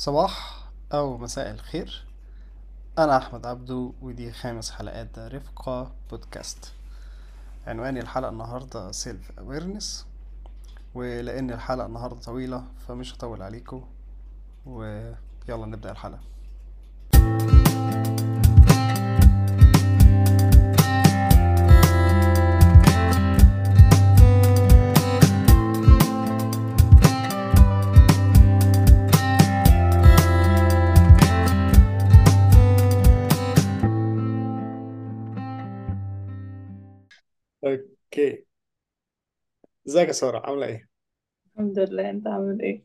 صباح أو مساء الخير. أنا أحمد عبدو ودي خامس حلقات رفقة بودكاست. عنوان الحلقة النهاردة self awareness ولأن الحلقة النهاردة طويلة فمش هطول عليكم ويلا نبدأ الحلقة. okay. ازيك يا سارة؟ عاملة إيه؟ الحمد لله انت عامل إيه؟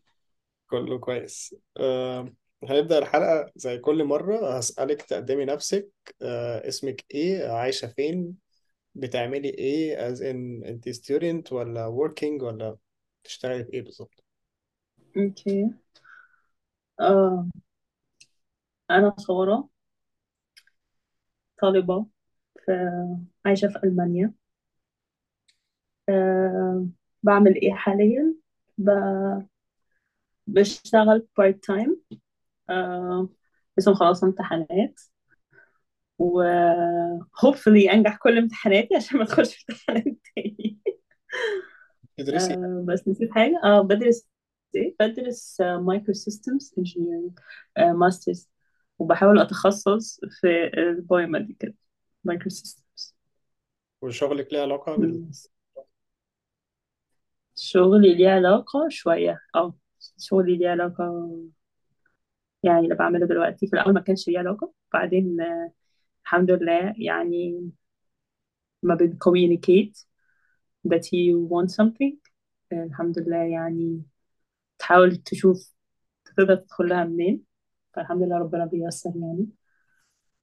كله كويس. أه هنبدأ الحلقة زي كل مرة. هسألك تقدمي نفسك. أه اسمك إيه؟ عايشة فين؟ بتعملي إيه؟ as in انت student ولا working ولا بتشتغلي في إيه بالظبط؟ okay. آه أنا سارة طالبة في عايشة في ألمانيا. آه بعمل إيه حاليا؟ ب... بشتغل part time آه لسه مخلصة امتحانات. و hopefully أنجح كل امتحاناتي عشان ما أدخلش امتحانات تاني. تدرسي؟ آه بس نسيت حاجة. آه بدرس إيه؟ بدرس microsystems engineering masters وبحاول أتخصص في ال biomedical microsystems وشغلك ليه علاقة بال شغلي ليه علاقة شوية آه شغلي ليه علاقة يعني اللي بعمله دلوقتي في الأول ما كانش ليه علاقة بعدين الحمد لله يعني ما بن communicate that you want something. الحمد لله يعني تحاول تشوف تقدر تدخل لها منين فالحمد لله ربنا بييسر يعني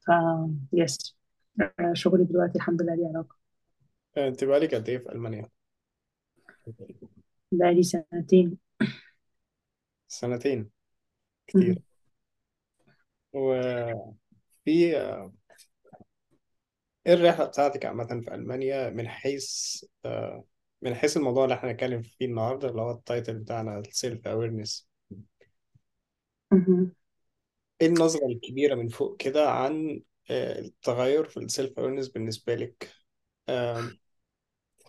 ف يس شغلي دلوقتي الحمد لله ليه علاقة انت بقالك قد إيه في ألمانيا؟ بقالي سنتين. سنتين. كتير. وفي آه، إيه الرحلة بتاعتك عامة في ألمانيا من حيث آه، من حيث الموضوع اللي إحنا هنتكلم فيه النهاردة اللي هو ال title بتاعنا ال self awareness مهم. إيه النظرة الكبيرة من فوق كده عن آه، التغير في ال self awareness بالنسبة لك؟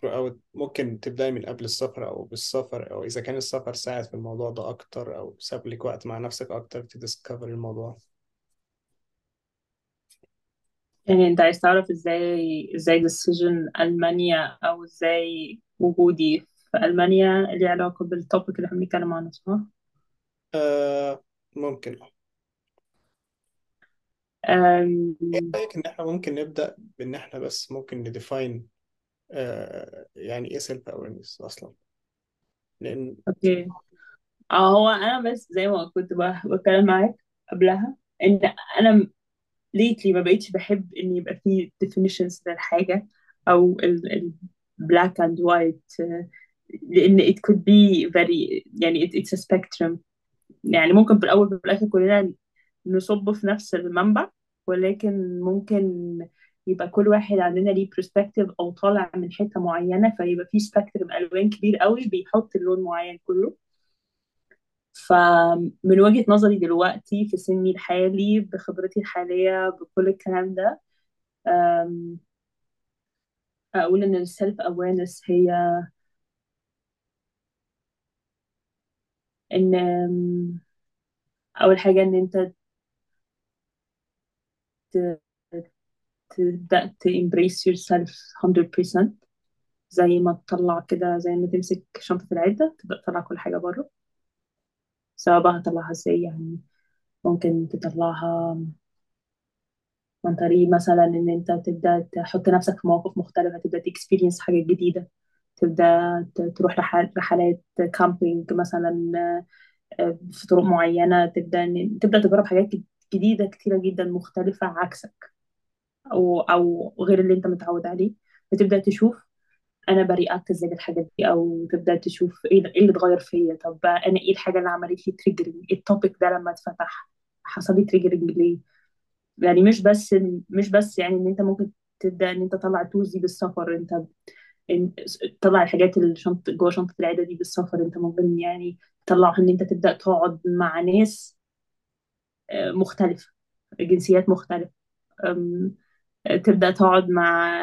Throughout ممكن تبدأي من قبل السفر أو بالسفر أو إذا كان السفر ساعد في الموضوع ده أكتر أو ساب لك وقت مع نفسك أكتر ت discover الموضوع. يعني أنت عايز تعرف إزاي إزاي decision ألمانيا أو إزاي وجودي في ألمانيا ليه علاقة بال topic اللي إحنا بنتكلم عنه صح؟ آه ممكن. أم... إيه رأيك إن إحنا ممكن نبدأ بإن إحنا بس ممكن ن define يعني إيه self awareness أصلا؟ لأن okay. آه هو أنا بس زي ما كنت بتكلم معاك قبلها إن أنا lately ما بقيتش بحب إن يبقى فيه definitions للحاجة أو ال black and white لأن it could be very يعني it, it's a spectrum. يعني ممكن في الأول وفي الآخر كلنا نصب في نفس المنبع ولكن ممكن يبقى كل واحد عندنا ليه perspective أو طالع من حتة معينة فيبقى في spectrum ألوان كبير قوي بيحط اللون معين كله. فمن وجهة نظري دلوقتي في سني الحالي بخبرتي الحالية بكل الكلام ده أم، أقول إن السيلف أويرنس هي إن أم، أول حاجة إن أنت ت- تبدأ embrace yourself 100% زي ما تطلع كده زي ما تمسك شنطة العدة تبدأ تطلع كل حاجة بره. سواء بقى هتطلعها إزاي يعني؟ ممكن تطلعها عن طريق مثلا إن أنت تبدأ تحط نفسك في مواقف مختلفة تبدأ ت experience حاجات جديدة تبدأ ت- تروح رحل- رحلات camping مثلا آه، في طرق معينة تبدأ إن- تبدأ تجرب حاجات جديدة كتيرة جدا مختلفة عكسك. أو أو غير اللي أنت متعود عليه. بتبدأ تشوف أنا ب react إزاي للحاجات دي أو تبدأ تشوف إيه إيه اللي اتغير فيا. طب أنا إيه الحاجة اللي عملت لي triggering إيه ال topic ده لما اتفتح؟ حصل لي triggering ليه؟ يعني مش بس مش بس يعني إن أنت ممكن تبدأ إن أنت تطلع ال tools دي بالسفر. أنت تطلع الحاجات اللي شنط جوه شنطة العيادة دي بالسفر. أنت ممكن يعني تطلعها إن أنت تبدأ تقعد مع ناس آه، مختلفة جنسيات مختلفة. أم، تبدأ تقعد مع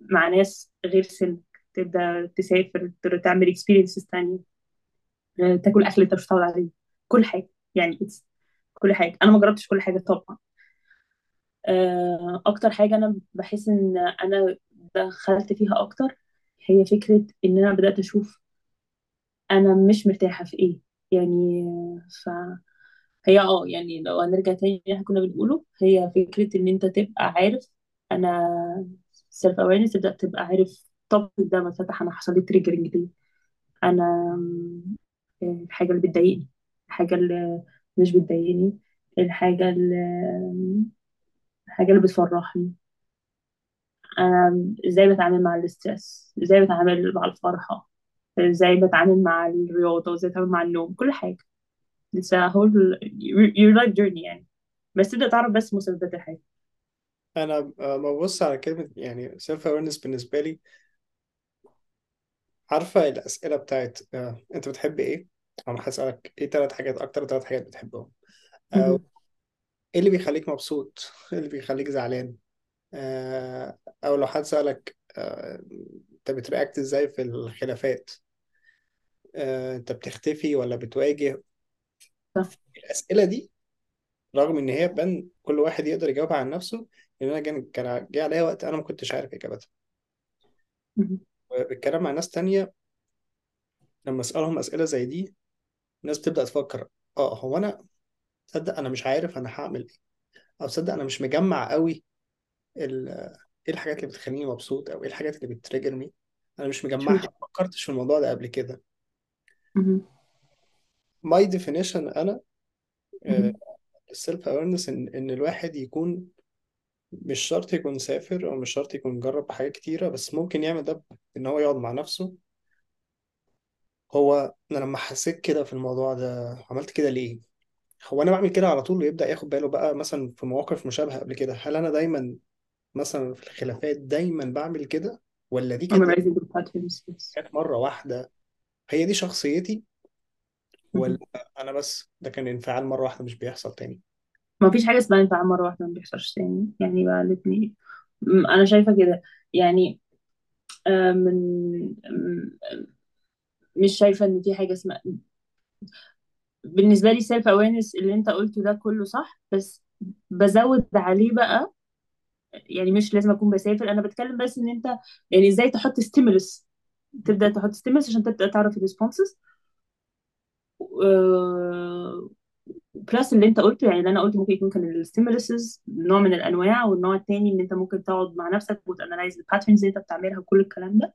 مع ناس غير سنك تبدأ تسافر تعمل experiences تانية. آه، تاكل أكل أنت مش متعود عليه. كل حاجة يعني كل حاجة. أنا ما جربتش كل حاجة طبعا. آه، أكتر حاجة أنا بحس إن أنا دخلت فيها أكتر هي فكرة إن أنا بدأت أشوف أنا مش مرتاحة في إيه. يعني هي آه يعني لو هنرجع تاني اللي إحنا كنا بنقوله هي فكرة إن أنت تبقى عارف أنا self awareness تبدأ تبقى عارف طب ده ما فتح أنا حصل لي triggering ليه؟ أنا م، الحاجة اللي بتضايقني الحاجة اللي مش بتضايقني الحاجة اللي الحاجة اللي بتفرحني. أنا إزاي بتعامل مع ال stress إزاي بتعامل مع الفرحة؟ إزاي بتعامل مع الرياضة؟ وازاي بتعامل مع النوم؟ كل حاجة. It's a whole your life journey يعني بس تبدأ تعرف بس مسببات الحاجة أنا آه، ببص على كلمة يعني self awareness بالنسبة لي عارفة الأسئلة بتاعت آه، أنت بتحب إيه؟ أنا هسألك إيه تلات حاجات أكتر تلات حاجات بتحبهم مهم. إيه اللي بيخليك مبسوط؟ إيه اللي بيخليك زعلان؟ آه، أو لو حد سألك آه، أنت بترياكت إزاي في الخلافات؟ آه، أنت بتختفي ولا بتواجه؟ صح الأسئلة دي رغم إن هي بان كل واحد يقدر يجاوبها عن نفسه لأن أنا كان كان جه عليا وقت أنا ما كنتش عارف إجابتها. مهم. بالكلام مع ناس تانية لما أسألهم أسئلة زي دي الناس بتبدأ تفكر آه هو أنا تصدق أنا مش عارف أنا هعمل إيه؟ أو تصدق أنا مش مجمع قوي ال- إيه الحاجات اللي بتخليني مبسوط أو إيه الحاجات اللي بت trigger ني أنا مش مجمعها. ما فكرتش في الموضوع ده قبل كده. مهم. my definition أنا. ال self awareness إن إن الواحد يكون مش شرط يكون سافر أو مش شرط يكون جرب حاجات كتيرة بس ممكن يعمل ده إن هو يقعد مع نفسه. هو أنا لما حسيت كده في الموضوع ده عملت كده ليه؟ هو أنا بعمل كده على طول ويبدأ ياخد باله بقى مثلا في مواقف مشابهة قبل كده. هل أنا دايما مثلا في الخلافات دايما بعمل كده؟ ولا دي كانت كانت مرة واحدة؟ هي دي شخصيتي؟ ولا. أنا بس؟ ده كان انفعال مرة واحدة مش بيحصل تاني. ما فيش حاجة اسمها انفعال مرة واحدة ما بيحصلش تاني. يعني بقى الاتنين. م- أنا شايفة كده. يعني آه، من م- مش شايفة إن في حاجة اسمها بالنسبة لي self awareness اللي أنت قلته ده كله صح بس بزود عليه بقى يعني مش لازم أكون بسافر. أنا بتكلم بس إن أنت يعني إزاي تحط stimulus تبدأ تحط stimulus عشان تبدأ تعرف ال responses. plus اللي انت قلته يعني اللي أنا قلته ممكن يكون كان ال stimuluses نوع من الأنواع والنوع التاني ان انت ممكن تقعد مع نفسك وت analyze ال patterns اللي انت بتعملها وكل الكلام ده.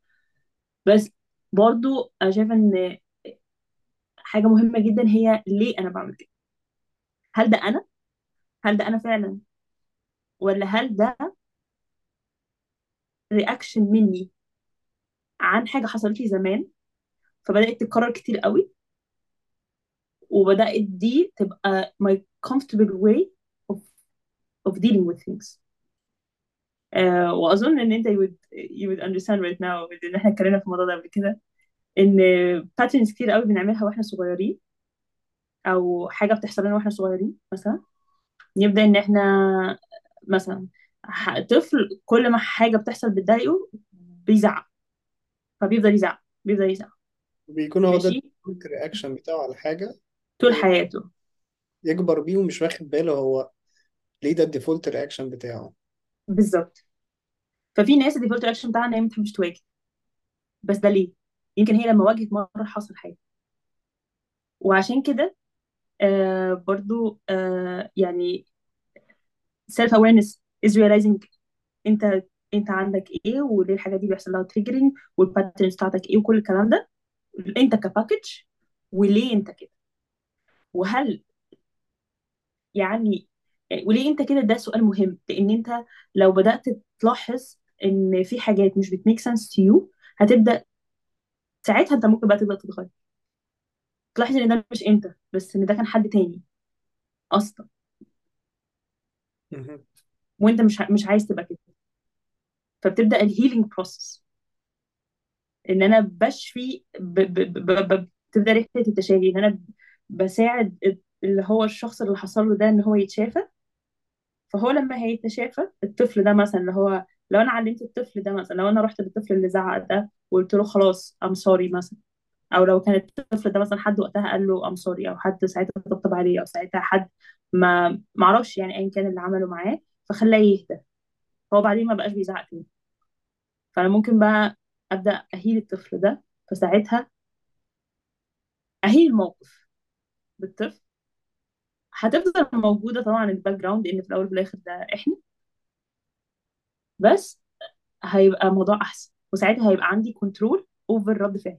بس برضو أنا شايفة إن حاجة مهمة جدا هي ليه أنا بعمل كده. هل ده أنا؟ هل ده أنا فعلا؟ ولا هل ده reaction مني عن حاجة حصلت لي زمان؟ فبدأت تتكرر كتير قوي. وبدأت دي تبقى my comfortable way of of dealing with things. آه وأظن إن أنت you would, you would understand right now إن إحنا اتكلمنا في الموضوع ده قبل كده إن باترنز كتير قوي بنعملها وإحنا صغيرين أو حاجة بتحصل لنا وإحنا صغيرين مثلا. نبدأ إن إحنا مثلا طفل كل ما حاجة بتحصل بتضايقه بيزعق. فبيفضل يزعق بيفضل يزعق. بيكون هو ده ال reaction بتاعه على حاجة. طول حياته. ويكبر بيه ومش واخد باله هو ليه ده ال default reaction بتاعه. بالظبط. ففي ناس ال default reaction بتاعها إن هي ما بتحبش تواجه. بس ده ليه؟ يمكن هي لما واجهت مرة حصل حاجة. وعشان كده آه برضو آه يعني self awareness is realizing انت انت عندك إيه وليه الحاجات دي بيحصل لها triggering وال patterns بتاعتك إيه وكل الكلام ده. انت ك package وليه انت كده؟ وهل يعني وليه انت كده ده سؤال مهم؟ لأن انت لو بدأت تلاحظ ان في حاجات مش بت make sense to you هتبدأ ساعتها انت ممكن بقى تبدأ تتغير. تلاحظ ان ده مش انت بس ان ده كان حد تاني. أصلا مهم. وانت مش ع- مش عايز تبقى كده. فبتبدأ ال healing process ان أنا بشفي ب... ب... ب... ب... بتبدأ رحلة التشافي ان أنا بساعد اللي هو الشخص اللي حصل له ده إن هو يتشافى. فهو لما هيتشافى الطفل ده مثلا اللي هو لو أنا علمت الطفل ده مثلا لو أنا رحت للطفل اللي زعق ده وقلت له خلاص I'm sorry مثلا. أو لو كان الطفل ده مثلا حد وقتها قال له I'm sorry أو حد ساعتها طبطب عليه أو ساعتها حد ما أعرفش يعني ايا كان اللي عمله معاه فخلاه يهدى. فهو بعدين ما بقاش بيزعق تاني. فأنا ممكن بقى أبدأ أ heal الطفل ده فساعتها أ heal الموقف. بالطفل. هتفضل موجودة طبعا ال background لأن في الأول وفي ده إحنا. بس هيبقى الموضوع أحسن وساعتها هيبقى عندي control over رد فعل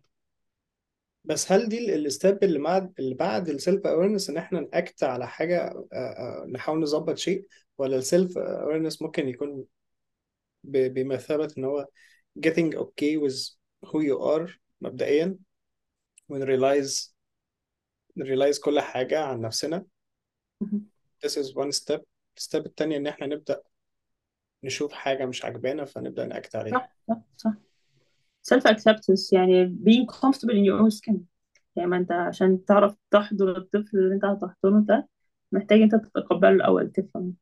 بس هل دي ال step اللي بعد اللي بعد ال self awareness إن إحنا ن act على حاجة نحاول نظبط شيء؟ ولا ال self awareness ممكن يكون بمثابة إن هو getting okay with who you are مبدئيا ون realize ن realize كل حاجة عن نفسنا. this is one step. الستيب التانية إن إحنا نبدأ نشوف حاجة مش عاجبانا فنبدأ نأكت عليها. صح صح صح. Self acceptance يعني being comfortable in your own skin. يعني ما أنت عشان تعرف تحضن الطفل اللي أنت هتحضنه ده محتاج أنت تتقبله الأول تفهم.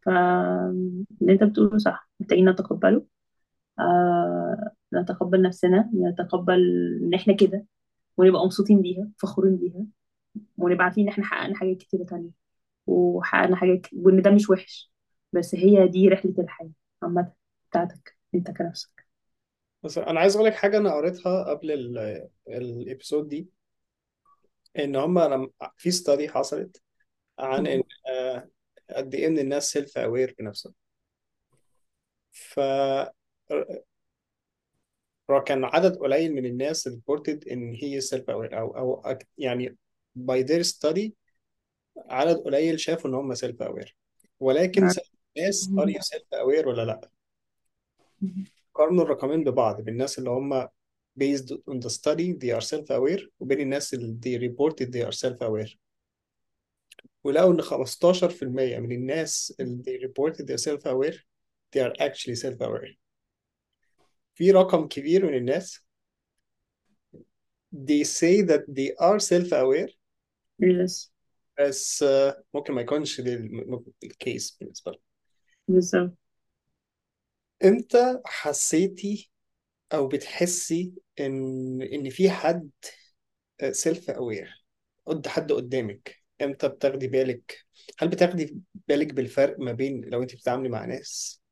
ف اللي أنت بتقوله صح محتاجين نتقبله. آه نتقبل نفسنا نتقبل إن إحنا كده. ونبقى مبسوطين بيها فخورين بيها. ونبقى عارفين إن إحنا حققنا حاجات كتيرة تانية وحققنا حاجات وإن ده مش وحش. بس هي دي رحلة الحياة عامة بتاعتك أنت كنفسك. بس أنا عايز أقول لك حاجة أنا قريتها قبل ال episode دي. إن هم لما في study حصلت عن إن آه، قد إيه من الناس self aware بنفسهم. ف كان عدد قليل من الناس reported ان هي self aware أو أو يعني by their study عدد قليل شافوا ان هم سيلف اوير ولكن الناس are you self aware ولا لا قارنوا الرقمين ببعض بالناس اللي هم based on the study they are self aware وبين الناس اللي they reported they are self aware ولقوا ان 15% من الناس اللي they reported they are self aware they are actually self aware في رقم كبير من الناس. They say that they are self aware yes بس ممكن ما يكونش ال case بالنسبة لهم. بالظبط. إمتى حسيتي أو بتحسي ان ان في حد self aware قد حد قدامك. إمتى بتاخدي بالك؟ هل بتاخدي بالك بالفرق ما بين لو انت بتتعاملي مع ناس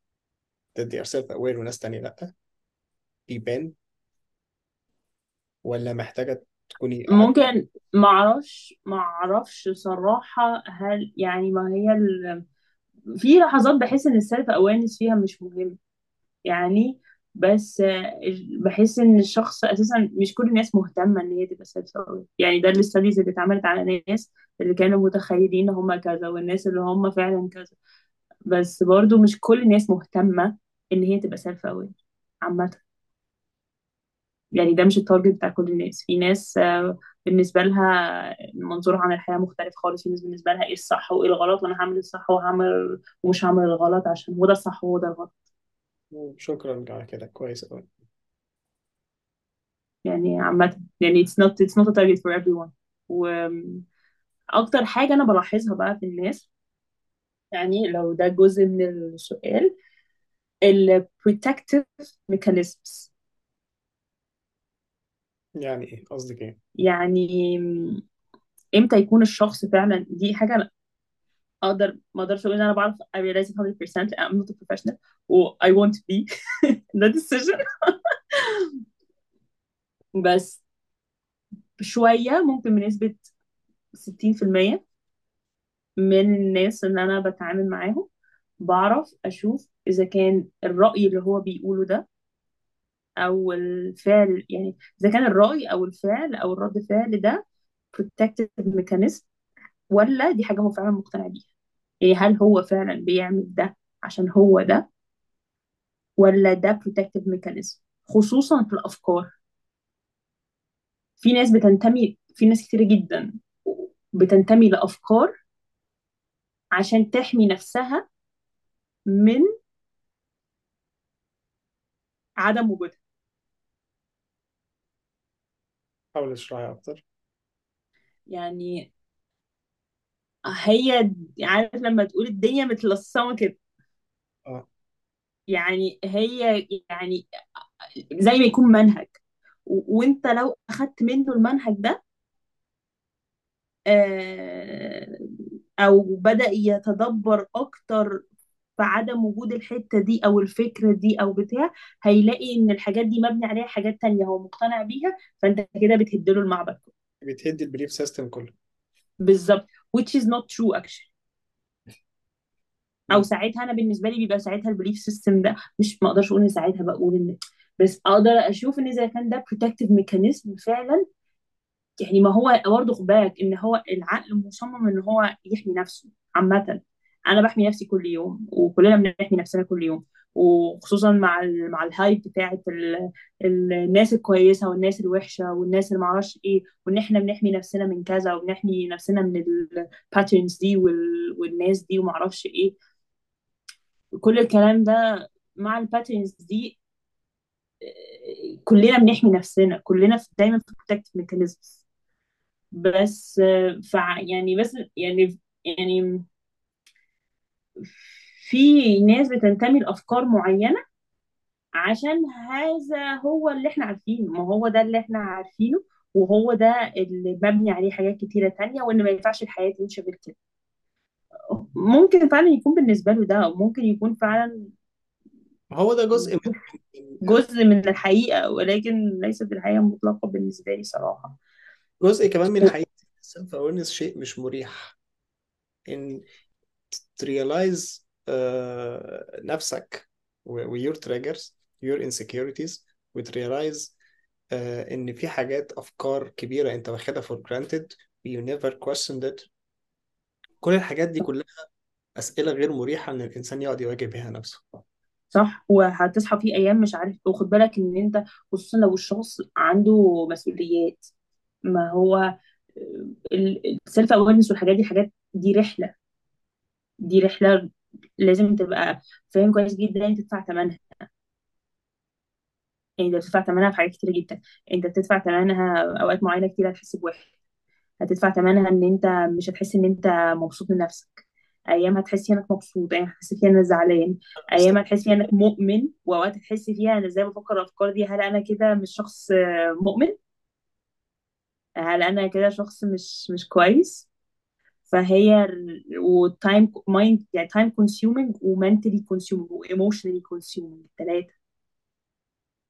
that they are self aware وناس تانية لأ؟ بيبان ولا محتاجة تكوني ممكن ما أعرفش صراحة هل يعني ما هي ال... في لحظات بحس إن ال self awareness فيها مش مهم. يعني بس بحس إن الشخص أساسا مش كل الناس مهتمة إن هي تبقى self aware يعني ده ال studies اللي اتعملت على ناس اللي كانوا متخيلين ان هم كذا والناس اللي هم فعلا كذا. بس برضو مش كل الناس مهتمة إن هي تبقى self aware عامه. يعني ده مش ال target بتاع كل الناس. في ناس آه، بالنسبة لها منظورها عن الحياة مختلف خالص في ناس بالنسبة لها إيه الصح وإيه الغلط وأنا هعمل الصح وهعمل ومش هعمل الغلط عشان هو ده الصح وهو ده الغلط. شكرا على كده. كويس قوي يعني عامة يعني it's not it's not a target for everyone. وأكتر حاجة أنا بلاحظها بقى في الناس يعني لو ده جزء من السؤال ال protective mechanisms. يعني إيه؟ قصدك إيه؟ يعني إمتى يكون الشخص فعلا دي حاجة أقدر ما أقدرش أقول إن أنا بعرف I realize it 100% I'm not a professional و I want to be that decision. بس شوية ممكن بنسبة 60% من الناس اللي أنا بتعامل معاهم بعرف أشوف إذا كان الرأي اللي هو بيقوله ده أو الفعل يعني إذا كان الرأي أو الفعل أو الرد فعل ده protective mechanism ولا دي حاجة هو فعلا مقتنع بيها؟ يعني هل هو فعلا بيعمل ده عشان هو ده؟ ولا ده protective mechanism خصوصا في الأفكار. في ناس بتنتمي في ناس كتير جدا بتنتمي لأفكار عشان تحمي نفسها من عدم وجودها. حاول اشرحي أكتر. يعني هي عارف لما تقول الدنيا متلصمة كده. آه. يعني هي يعني زي ما يكون منهج. و- وانت لو أخدت منه المنهج ده آه، أو بدأ يتدبر أكتر في عدم وجود الحتة دي أو الفكرة دي أو بتاع هيلاقي إن الحاجات دي مبني عليها حاجات تانية هو مقتنع بيها فأنت كده بتهدله المعبد كله. بتهدي ال belief system كله بالظبط which is not true actually أو. ساعتها أنا بالنسبة لي بيبقى ساعتها ال belief system ده مش ما أقدرش أقول إن ساعتها بقول إن بس أقدر أشوف إن إذا كان ده protective mechanism فعلا يعني ما هو برضه خد بالك إن هو العقل مصمم إن هو يحمي نفسه عامة أنا بحمي نفسي كل يوم وكلنا بنحمي نفسنا كل يوم وخصوصا مع ال مع ال hype ال الناس الكويسة والناس الوحشة والناس اللي معرفش إيه وإن إحنا بنحمي نفسنا من كذا وبنحمي نفسنا من ال patterns دي وال والناس دي ومعرفش إيه. كل الكلام ده مع ال patterns دي آه، كلنا بنحمي نفسنا كلنا في دايما في protective mechanisms. بس آه، فع يعني بس يعني يعني في ناس بتنتمي لأفكار معينة عشان هذا هو اللي إحنا عارفينه. ما هو ده اللي إحنا عارفينه وهو ده اللي مبني عليه حاجات كتيرة تانية وإن ما ينفعش الحياة تمشي غير كده. ممكن فعلا يكون بالنسبة له ده وممكن يكون فعلا هو ده جزء من جزء من الحقيقة ولكن ليست الحقيقة المطلقة بالنسبة لي صراحة. جزء كمان من حقيقة السيلف شيء مش مريح. إن ت realize نفسك و و your triggers your insecurities وت realize إن في حاجات أفكار كبيرة أنت واخدها for granted you never questioned it. كل الحاجات دي كلها أسئلة غير مريحة إن الإنسان يقعد يواجه بيها نفسه. صح وهتصحى في أيام مش عارف وخد بالك إن أنت خصوصا لو الشخص عنده مسؤوليات ما هو ال self-awareness والحاجات دي حاجات دي رحلة. دي رحلة لازم تبقى فاهم كويس جدا أنت تدفع ثمنها يعني أنت بتدفع ثمنها في حاجات كتير جدا. أنت بتدفع ثمنها أوقات معينة كتير هتحس بوحده هتدفع ثمنها إن أنت مش هتحس إن أنت مبسوط من نفسك. أيام هتحس إنك مبسوط أيام هتحس فيها إنك زعلان أيام هتحس فيها إنك مؤمن وأوقات هتحس فيها أنا إزاي بفكر الأفكار دي؟ هل أنا كده مش شخص مؤمن؟ هل أنا كده شخص مش مش كويس؟ فهي و time mind يعني time consuming و mentally consuming و emotionally consuming الثلاثه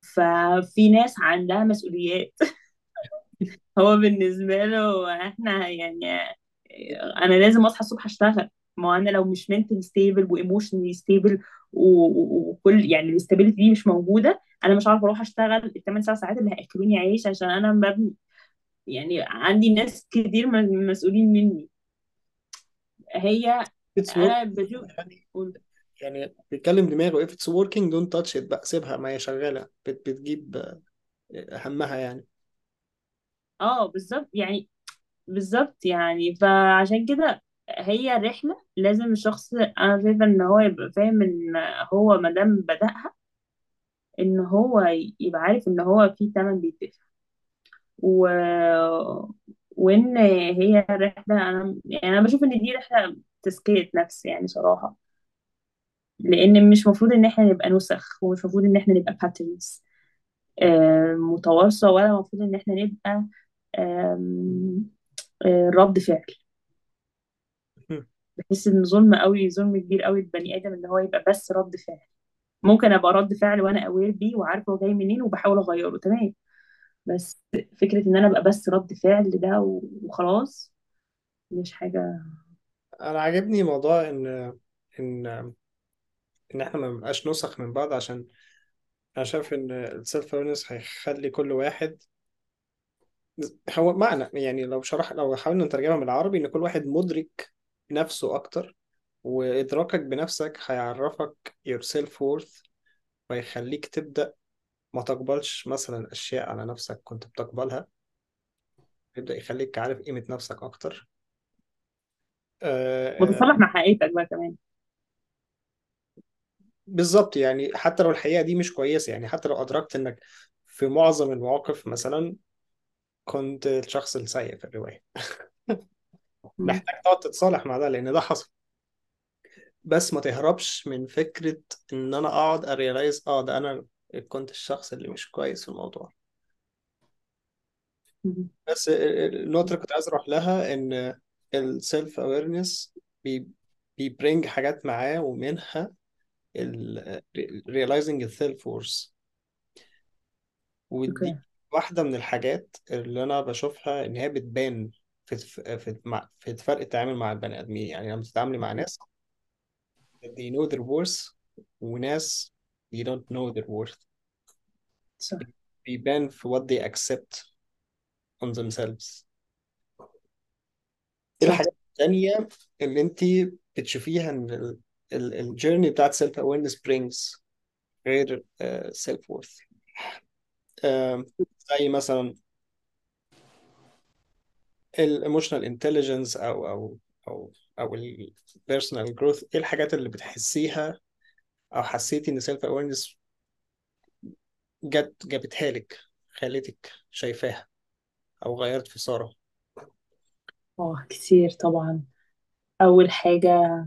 ففي ناس عندها مسؤوليات. هو بالنسبة له إحنا يعني أنا لازم أصحى الصبح أشتغل. ما أنا لو مش mentally stable و emotionally stable وكل يعني ال stability دي مش موجودة أنا مش عارفة أروح أشتغل الثمان ساعات ساعات اللي هياكلوني عيش عشان أنا مبني. يعني عندي ناس كتير مسؤولين مني. هي أنا بشوف يعني قول. يعني بيتكلم دماغه. If it's working don't touch it. بقى سيبها ما هي شغالة. بت بتجيب آه، همها يعني. آه بالظبط. يعني بالظبط يعني. فعشان كده هي رحله لازم الشخص أنا شايفة إن هو يبقى فاهم إن هو ما دام بدأها إن هو يبقى عارف إن هو في ثمن بيدفع و... وإن هي رحلة أنا يعني أنا بشوف إن دي رحلة تزكيه نفس يعني صراحة. لإن مش مفروض إن إحنا نبقى نسخ ومش مفروض إن إحنا نبقى باترنز متوارثه ولا مفروض إن إحنا نبقى آم، آه، رد فعل. بحس إن ظلم قوي ظلم كبير قوي البني آدم إن هو يبقى بس رد فعل. ممكن أبقى رد فعل وأنا اوير بيه وعارفه هو جاي منين وبحاول أغيره تمام. بس فكرة إن أنا أبقى بس رد فعل ده وخلاص مش حاجة. أنا عاجبني موضوع إن إن إن إحنا ما نبقاش نسخ من بعض عشان أنا شايف إن السيلف awareness هيخلي كل واحد هو معنى يعني لو شرح لو حاولنا نترجمها بالعربي إن كل واحد مدرك نفسه أكتر وإدراكك بنفسك هيعرفك your self worth ويخليك تبدأ ما تقبلش مثلا أشياء على نفسك كنت بتقبلها يبدأ يخليك عارف قيمة نفسك أكتر. آه، آه، وتتصالح مع حقيقتك بقى كمان. بالظبط يعني حتى لو الحقيقة دي مش كويسة يعني حتى لو أدركت إنك في معظم المواقف مثلا كنت الشخص السيء في الرواية. مم. محتاج تقعد تتصالح مع ده لأن ده حصل. بس ما تهربش من فكرة إن أنا أقعد أ realize آه ده أنا كنت الشخص اللي مش كويس في الموضوع. بس النقطة اللي كنت عايز أروح لها إن ال self-awareness بي بي bring حاجات معاه ومنها ال realizing ال self worth أوكي. ودي واحدة من الحاجات اللي أنا بشوفها إن هي بتبان في في في فرق التعامل مع البني آدمين. يعني لما تتعاملي مع ناس they know their worth وناس they don't know their worth. صح. بيبان في what they accept on themselves. صح. الحاجات التانية اللي أنت بتشوفيها إن الجيرني بتاعت self awareness brings غير self worth uh, زي مثلا ال emotional intelligence أو أو أو أو ال personal growth إيه الحاجات اللي بتحسيها أو حسيتي إن self-awareness جت جابتها لك خلتك شايفاها أو غيرت في سارة آه كتير طبعا. أول حاجة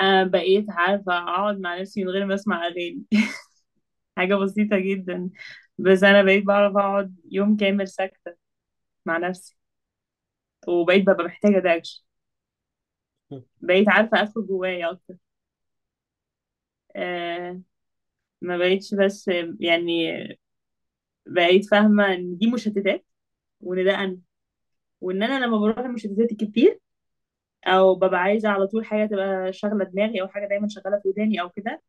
أنا بقيت عارفة أقعد مع نفسي من غير ما أسمع أغاني. حاجة بسيطة جدا. بس أنا بقيت بعرف أقعد يوم كامل ساكتة مع نفسي. وبقيت ببقى محتاجة ده بقيت عارفة أدخل جوايا أكتر. آه ما بقيتش بس يعني بقيت فاهمة إن دي مشتتات وإن ده أنا. وإن أنا لما بروح المشتتات الكتير أو ببقى عايزة على طول حاجة تبقى شاغلة دماغي أو حاجة دايما شغالة في وداني أو كده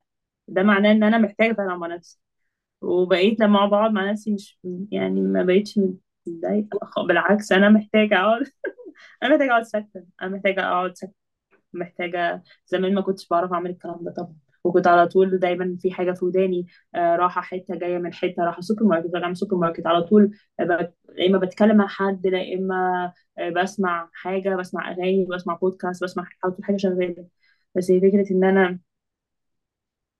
ده معناه إن أنا محتاجة اتعامل مع نفسي. وبقيت لما بقعد مع نفسي مش يعني ما بقيتش متضايقة بالعكس أنا محتاجة أقعد أنا محتاجة أقعد ساكتة أنا محتاجة أقعد ساكتة محتاجة زمان ما كنتش بعرف أعمل الكلام ده طبعا. وكنت على طول دايما في حاجة في وداني آه، رايحة حتة جاية من حتة رايحة سوبر ماركت راجعة من سوبر ماركت على طول آه، لا إما بتكلم مع حد لا إما آه، بسمع حاجة بسمع أغاني بسمع بودكاست بسمع على طول حاجة شغالة. بس هي فكرة إن أنا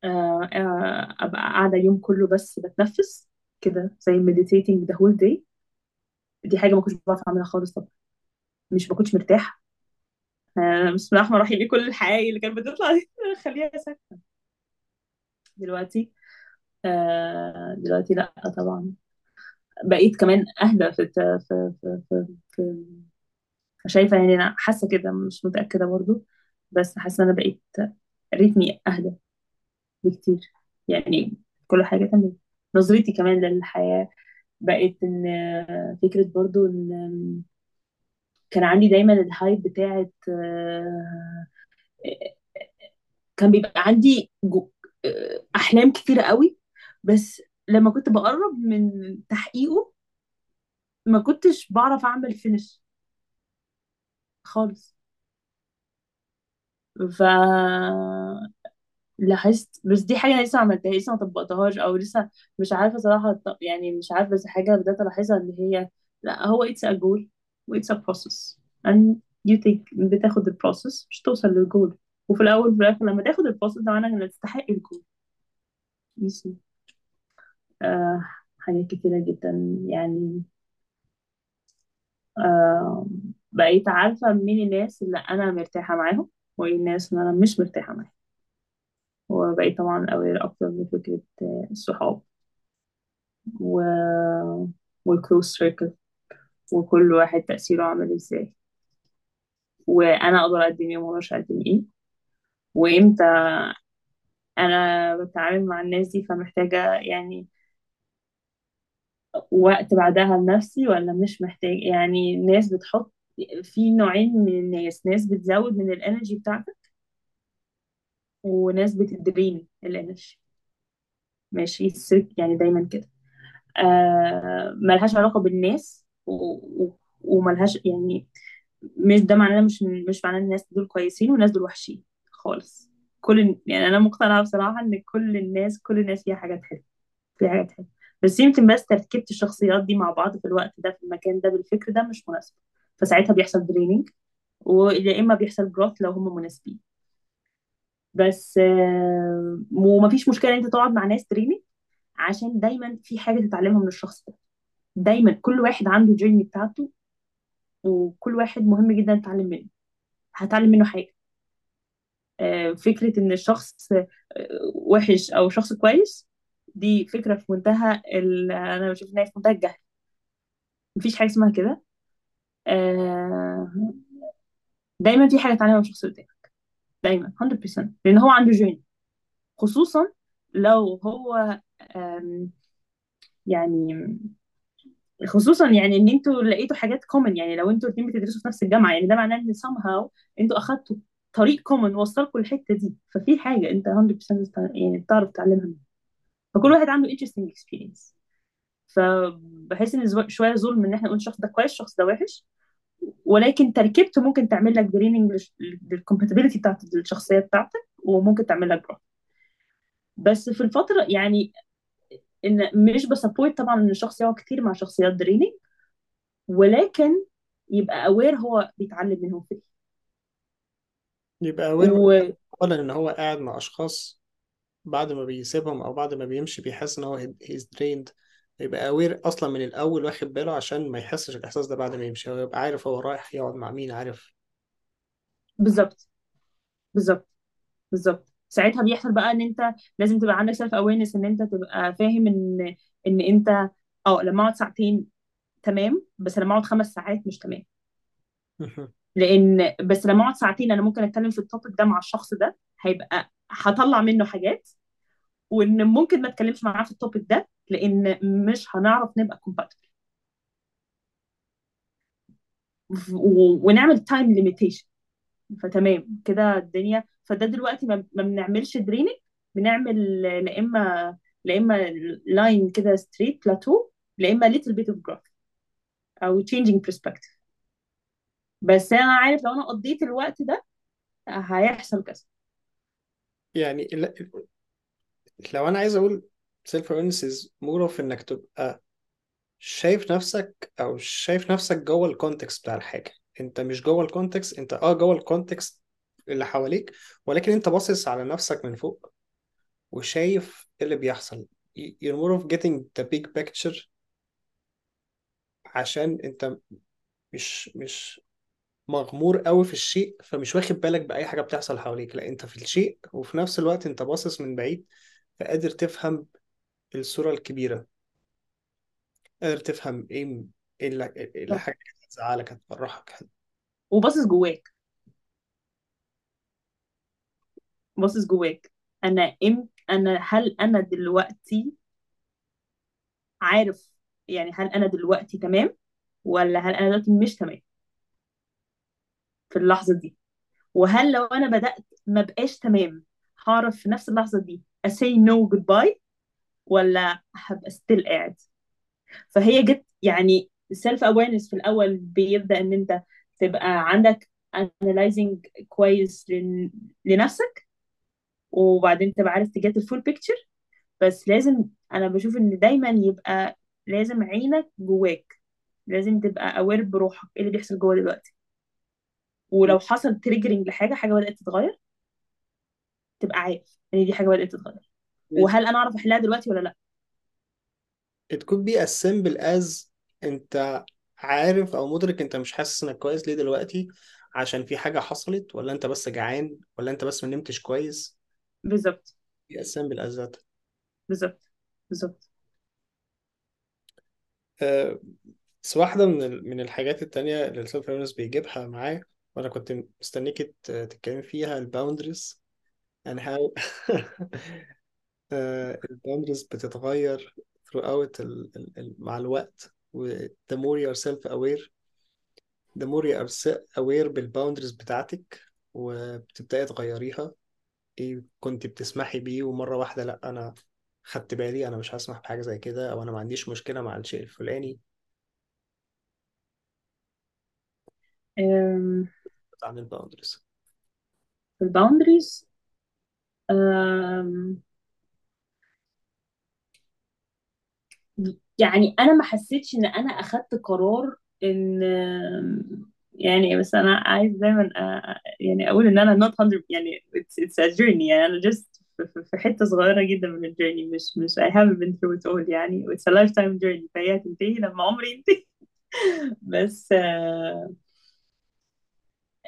آه، آه، أبقى قاعدة يوم كله بس بتنفس كده زي meditating the whole day دي حاجة ما كنتش بعرف أعملها خالص طبعا. مش ما كنتش مرتاحة. آه، بسم الله الرحمن الرحيم إيه كل الحقائق اللي كانت بتطلع دي؟ خليها ساكتة. دلوقتي. آه دلوقتي لا طبعا. بقيت كمان أهدى في في في في, شايفه يعني أنا حاسة كده مش متأكدة برضو بس حاسة أنا بقيت رتمي أهدى بكتير. يعني كل حاجة تمام. نظرتي كمان للحياة بقيت إن فكرة برضو إن كان عندي دايما الهايب بتاعت آه، كان بيبقى عندي جو- أحلام كتيرة قوي بس لما كنت بقرب من تحقيقه ما كنتش بعرف أعمل فينش خالص. ف لاحظت بس دي حاجة أنا لسه ما عملتهاش لسه ما طبقتهاش أو لسه مش عارفة صراحة ط- يعني مش عارفة بس حاجة بدأت ألاحظها إن هي لأ هو it's a goal و it's a process. And you take بتاخد ال process مش توصل للجول وفي الأول وفي الآخر لما تاخد ال process ده معناه إنك تستحق you see آه حاجات كتيرة جدا يعني. آه بقيت عارفة مين الناس اللي أنا مرتاحة معاهم وإيه الناس اللي أنا مش مرتاحة معاهم. وبقيت طبعا aware أكتر بفكرة آه، الصحاب. و... وال close circle وكل واحد تأثيره عامل إزاي. وأنا أقدر أقدم وما أقدرش أقدم إيه. وإمتى أنا بتعامل مع الناس دي فمحتاجة يعني وقت بعدها لنفسي ولا مش محتاج؟ يعني ناس بتحط في نوعين من الناس ناس بتزود من ال energy بتاعتك وناس بت drain ال energy ماشي؟ السلك يعني دايما كده. آه ملهاش علاقة بالناس و... و... وملهاش يعني مش ده معناه مش مش معناه الناس دول كويسين والناس دول وحشين. خالص. كل يعني أنا مقتنعة بصراحة إن كل الناس كل الناس فيها حاجات حلوة فيها حاجات حلوة. بس يمكن بس تركيبة الشخصيات دي مع بعض في الوقت ده في المكان ده بالفكر ده مش مناسب فساعتها بيحصل دريننج ويا إما بيحصل جروث لو هم مناسبين. بس آه، ومفيش مشكلة إن أنت تقعد مع ناس دريننج عشان دايما في حاجة تتعلمها من الشخص ده. دايما كل واحد عنده جيرني بتاعته وكل واحد مهم جدا نتعلم منه. هتعلم منه حاجة. آه، فكرة إن الشخص آه، وحش أو شخص كويس دي فكرة في منتهى ال... أنا بشوف إنها في منتهى الجهل. مفيش حاجة اسمها كده. آه، دايما في حاجة تعلمها من الشخص اللي قدامك. دايما 100% لأن هو عنده journey خصوصا لو هو يعني خصوصا يعني إن أنتوا لقيتوا حاجات common يعني لو أنتوا الاثنين بتدرسوا في نفس الجامعة يعني ده معناه إن somehow أنتوا أخدتوا طريق common وصلكوا الحتة دي ففي حاجة أنت 100% تع- يعني بتعرف تعلمها منها. فكل واحد عنده interesting experience. فبحس إن شوية ظلم إن إحنا نقول الشخص ده كويس الشخص ده وحش. ولكن تركيبته ممكن تعمل لك draining لل compatibility بتاعت الشخصية بتاعتك وممكن تعمل لك بروح بس في الفترة يعني إن مش ب support طبعا إن الشخص يقعد كتير مع شخصيات draining ولكن يبقى aware هو بيتعلم منهم فيه. يبقى aware و أولا إن هو قاعد مع أشخاص بعد ما بيسيبهم أو بعد ما بيمشي بيحس إن هو he's drained. يبقى aware أصلا من الأول واخد باله عشان ما يحسش الإحساس ده بعد ما يمشي. هو يبقى عارف هو رايح يقعد مع مين عارف. بالظبط. بالظبط. بالظبط. ساعتها بيحصل بقى إن أنت لازم تبقى عندك self-awareness إن أنت تبقى فاهم إن إن أنت آه لما أقعد ساعتين تمام بس لما أقعد خمس ساعات مش تمام. لأن بس لما اقعد ساعتين أنا ممكن اتكلم في ال topic ده مع الشخص ده هيبقى هطلع منه حاجات وان ممكن ما اتكلمش معاه في ال topic ده لأن مش هنعرف نبقى و- ونعمل time limitation فتمام كده الدنيا. فده دلوقتي ما بنعملش draining بنعمل لا إما لا إما line كده straight plateau لا إما little bit of growth أو changing perspective. بس أنا عارف لو أنا قضيت الوقت ده هيحصل كذا. يعني لو أنا عايز أقول awareness is more of إنك تبقى شايف نفسك أو شايف نفسك جوه ال context بتاع الحاجة. أنت مش جوه ال context أنت آه جوه ال context اللي حواليك ولكن أنت باصص على نفسك من فوق وشايف إيه اللي بيحصل. You're more of getting the big picture عشان أنت مش مش مغمور قوي في الشيء فمش واخد بالك بأي حاجة بتحصل حواليك. لا أنت في الشيء وفي نفس الوقت أنت باصص من بعيد فقادر تفهم الصورة الكبيرة. قادر تفهم إيه م- إيه اللي إيه اللي. حاجة هتزعلك هتفرحك وباصص جواك. باصص جواك. أنا ام أنا هل أنا دلوقتي عارف يعني هل أنا دلوقتي تمام؟ ولا هل أنا دلوقتي مش تمام؟ في اللحظة دي. وهل لو أنا بدأت ما بقاش تمام هعرف في نفس اللحظة دي أ say no goodbye ولا هبقى still قاعد؟ فهي جت يعني ال self awareness في الأول بيبدأ إن أنت تبقى عندك analyzing كويس لن- لنفسك وبعدين تبقى عارف ت get ال full picture بس لازم أنا بشوف إن دايما يبقى لازم عينك جواك لازم تبقى aware بروحك إيه اللي بيحصل جوه دلوقتي. ولو حصل triggering لحاجة حاجة بدأت تتغير تبقى عارف إن دي حاجة بدأت تتغير. وهل أنا أعرف احلها دلوقتي ولا لأ؟ It could be as simple as أنت عارف أو مدرك أنت مش حاسس إنك كويس ليه دلوقتي عشان في حاجة حصلت ولا أنت بس جعان ولا أنت بس ما نمتش كويس؟ بالظبط. Be as simple as that. بالظبط. بالظبط. آه، بس واحدة من من الحاجات التانية اللي ال self بيجيبها معاه وأنا كنت مستنيك ت- تتكلم فيها ال boundaries. and how ال boundaries بتتغير throughout ال ال مع الوقت و the more you are self aware the more you are aware بال boundaries بتاعتك وبتبدأي تغيريها. إيه كنت بتسمحي بيه ومرة واحدة لأ أنا خدت بالي أنا مش هسمح بحاجة زي كده أو أنا ما عنديش مشكلة مع الشيء الفلاني. عن ال boundaries ال boundaries يعني أنا ما حسيتش إن أنا أخدت قرار إن يعني بس أنا عايز دايما يعني أقول إن أنا not 100 يعني it's, it's a journey يعني أنا just في, حتة صغيرة جدا من الجيرني مش مش I haven't been through it all يعني it's a lifetime journey فهي هتنتهي لما عمري ينتهي. بس آه،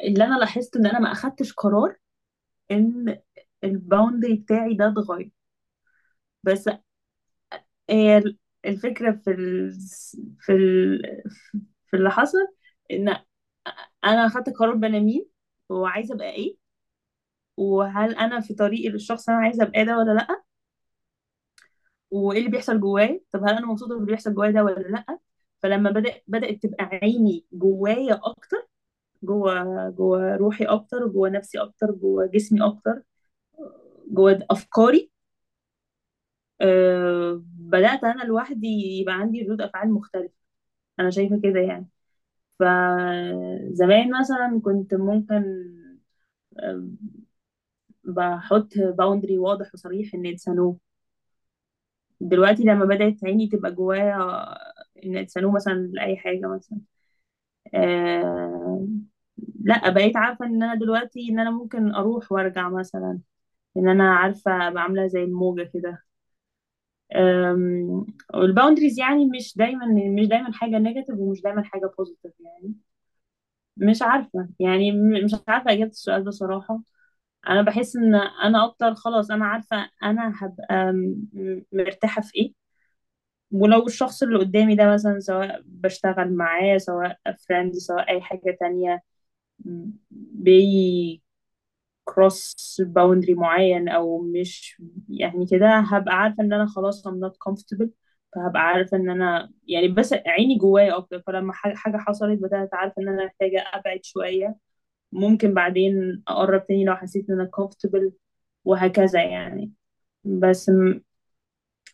اللي أنا لاحظت إن أنا ما أخدتش قرار إن الباوندري بتاعي ده اتغير. بس هي ال- الفكرة في ال... في ال... في اللي حصل إن أنا أخدت قرار بين مين وعايزة أبقى إيه وهل أنا في طريقي للشخص أنا عايزة أبقى ده ولا لأ وإيه اللي بيحصل جوايا طب هل أنا مبسوطة باللي بيحصل جوايا ده ولا لأ. فلما بدأ بدأت تبقى عيني جوايا أكتر جوا جوا روحي أكتر جوا نفسي أكتر جوا جسمي أكتر جوا أفكاري. أه بدأت أنا لوحدي يبقى عندي ردود أفعال مختلفة. أنا شايفة كده يعني. فزمان مثلا كنت ممكن أه بحط boundary واضح وصريح إن it's no دلوقتي لما بدأت عيني تبقى جوايا إن it's no مثلا لأي حاجة مثلا. أه لا بقيت عارفة إن أنا دلوقتي إن أنا ممكن أروح وأرجع مثلا. إن أنا عارفة أبقى عاملة زي الموجة كده. وال boundaries يعني مش دايما مش دايما حاجة negative ومش دايما حاجة positive يعني. مش عارفة يعني مش عارفة إجابة السؤال ده صراحة. أنا بحس إن أنا أكتر خلاص أنا عارفة أنا هبقى مرتاحة في إيه. ولو الشخص اللي قدامي ده مثلا سواء بشتغل معاه سواء friend سواء أي حاجة تانية بي cross boundary معين أو مش يعني كده هبقى عارفة إن أنا خلاص I'm not comfortable. فهبقى عارفة إن أنا يعني بس عيني جوايا أكتر. فلما حاجة حصلت بدأت عارفة إن أنا محتاجة أبعد شوية. ممكن بعدين أقرب تاني لو حسيت إن أنا comfortable وهكذا يعني. بس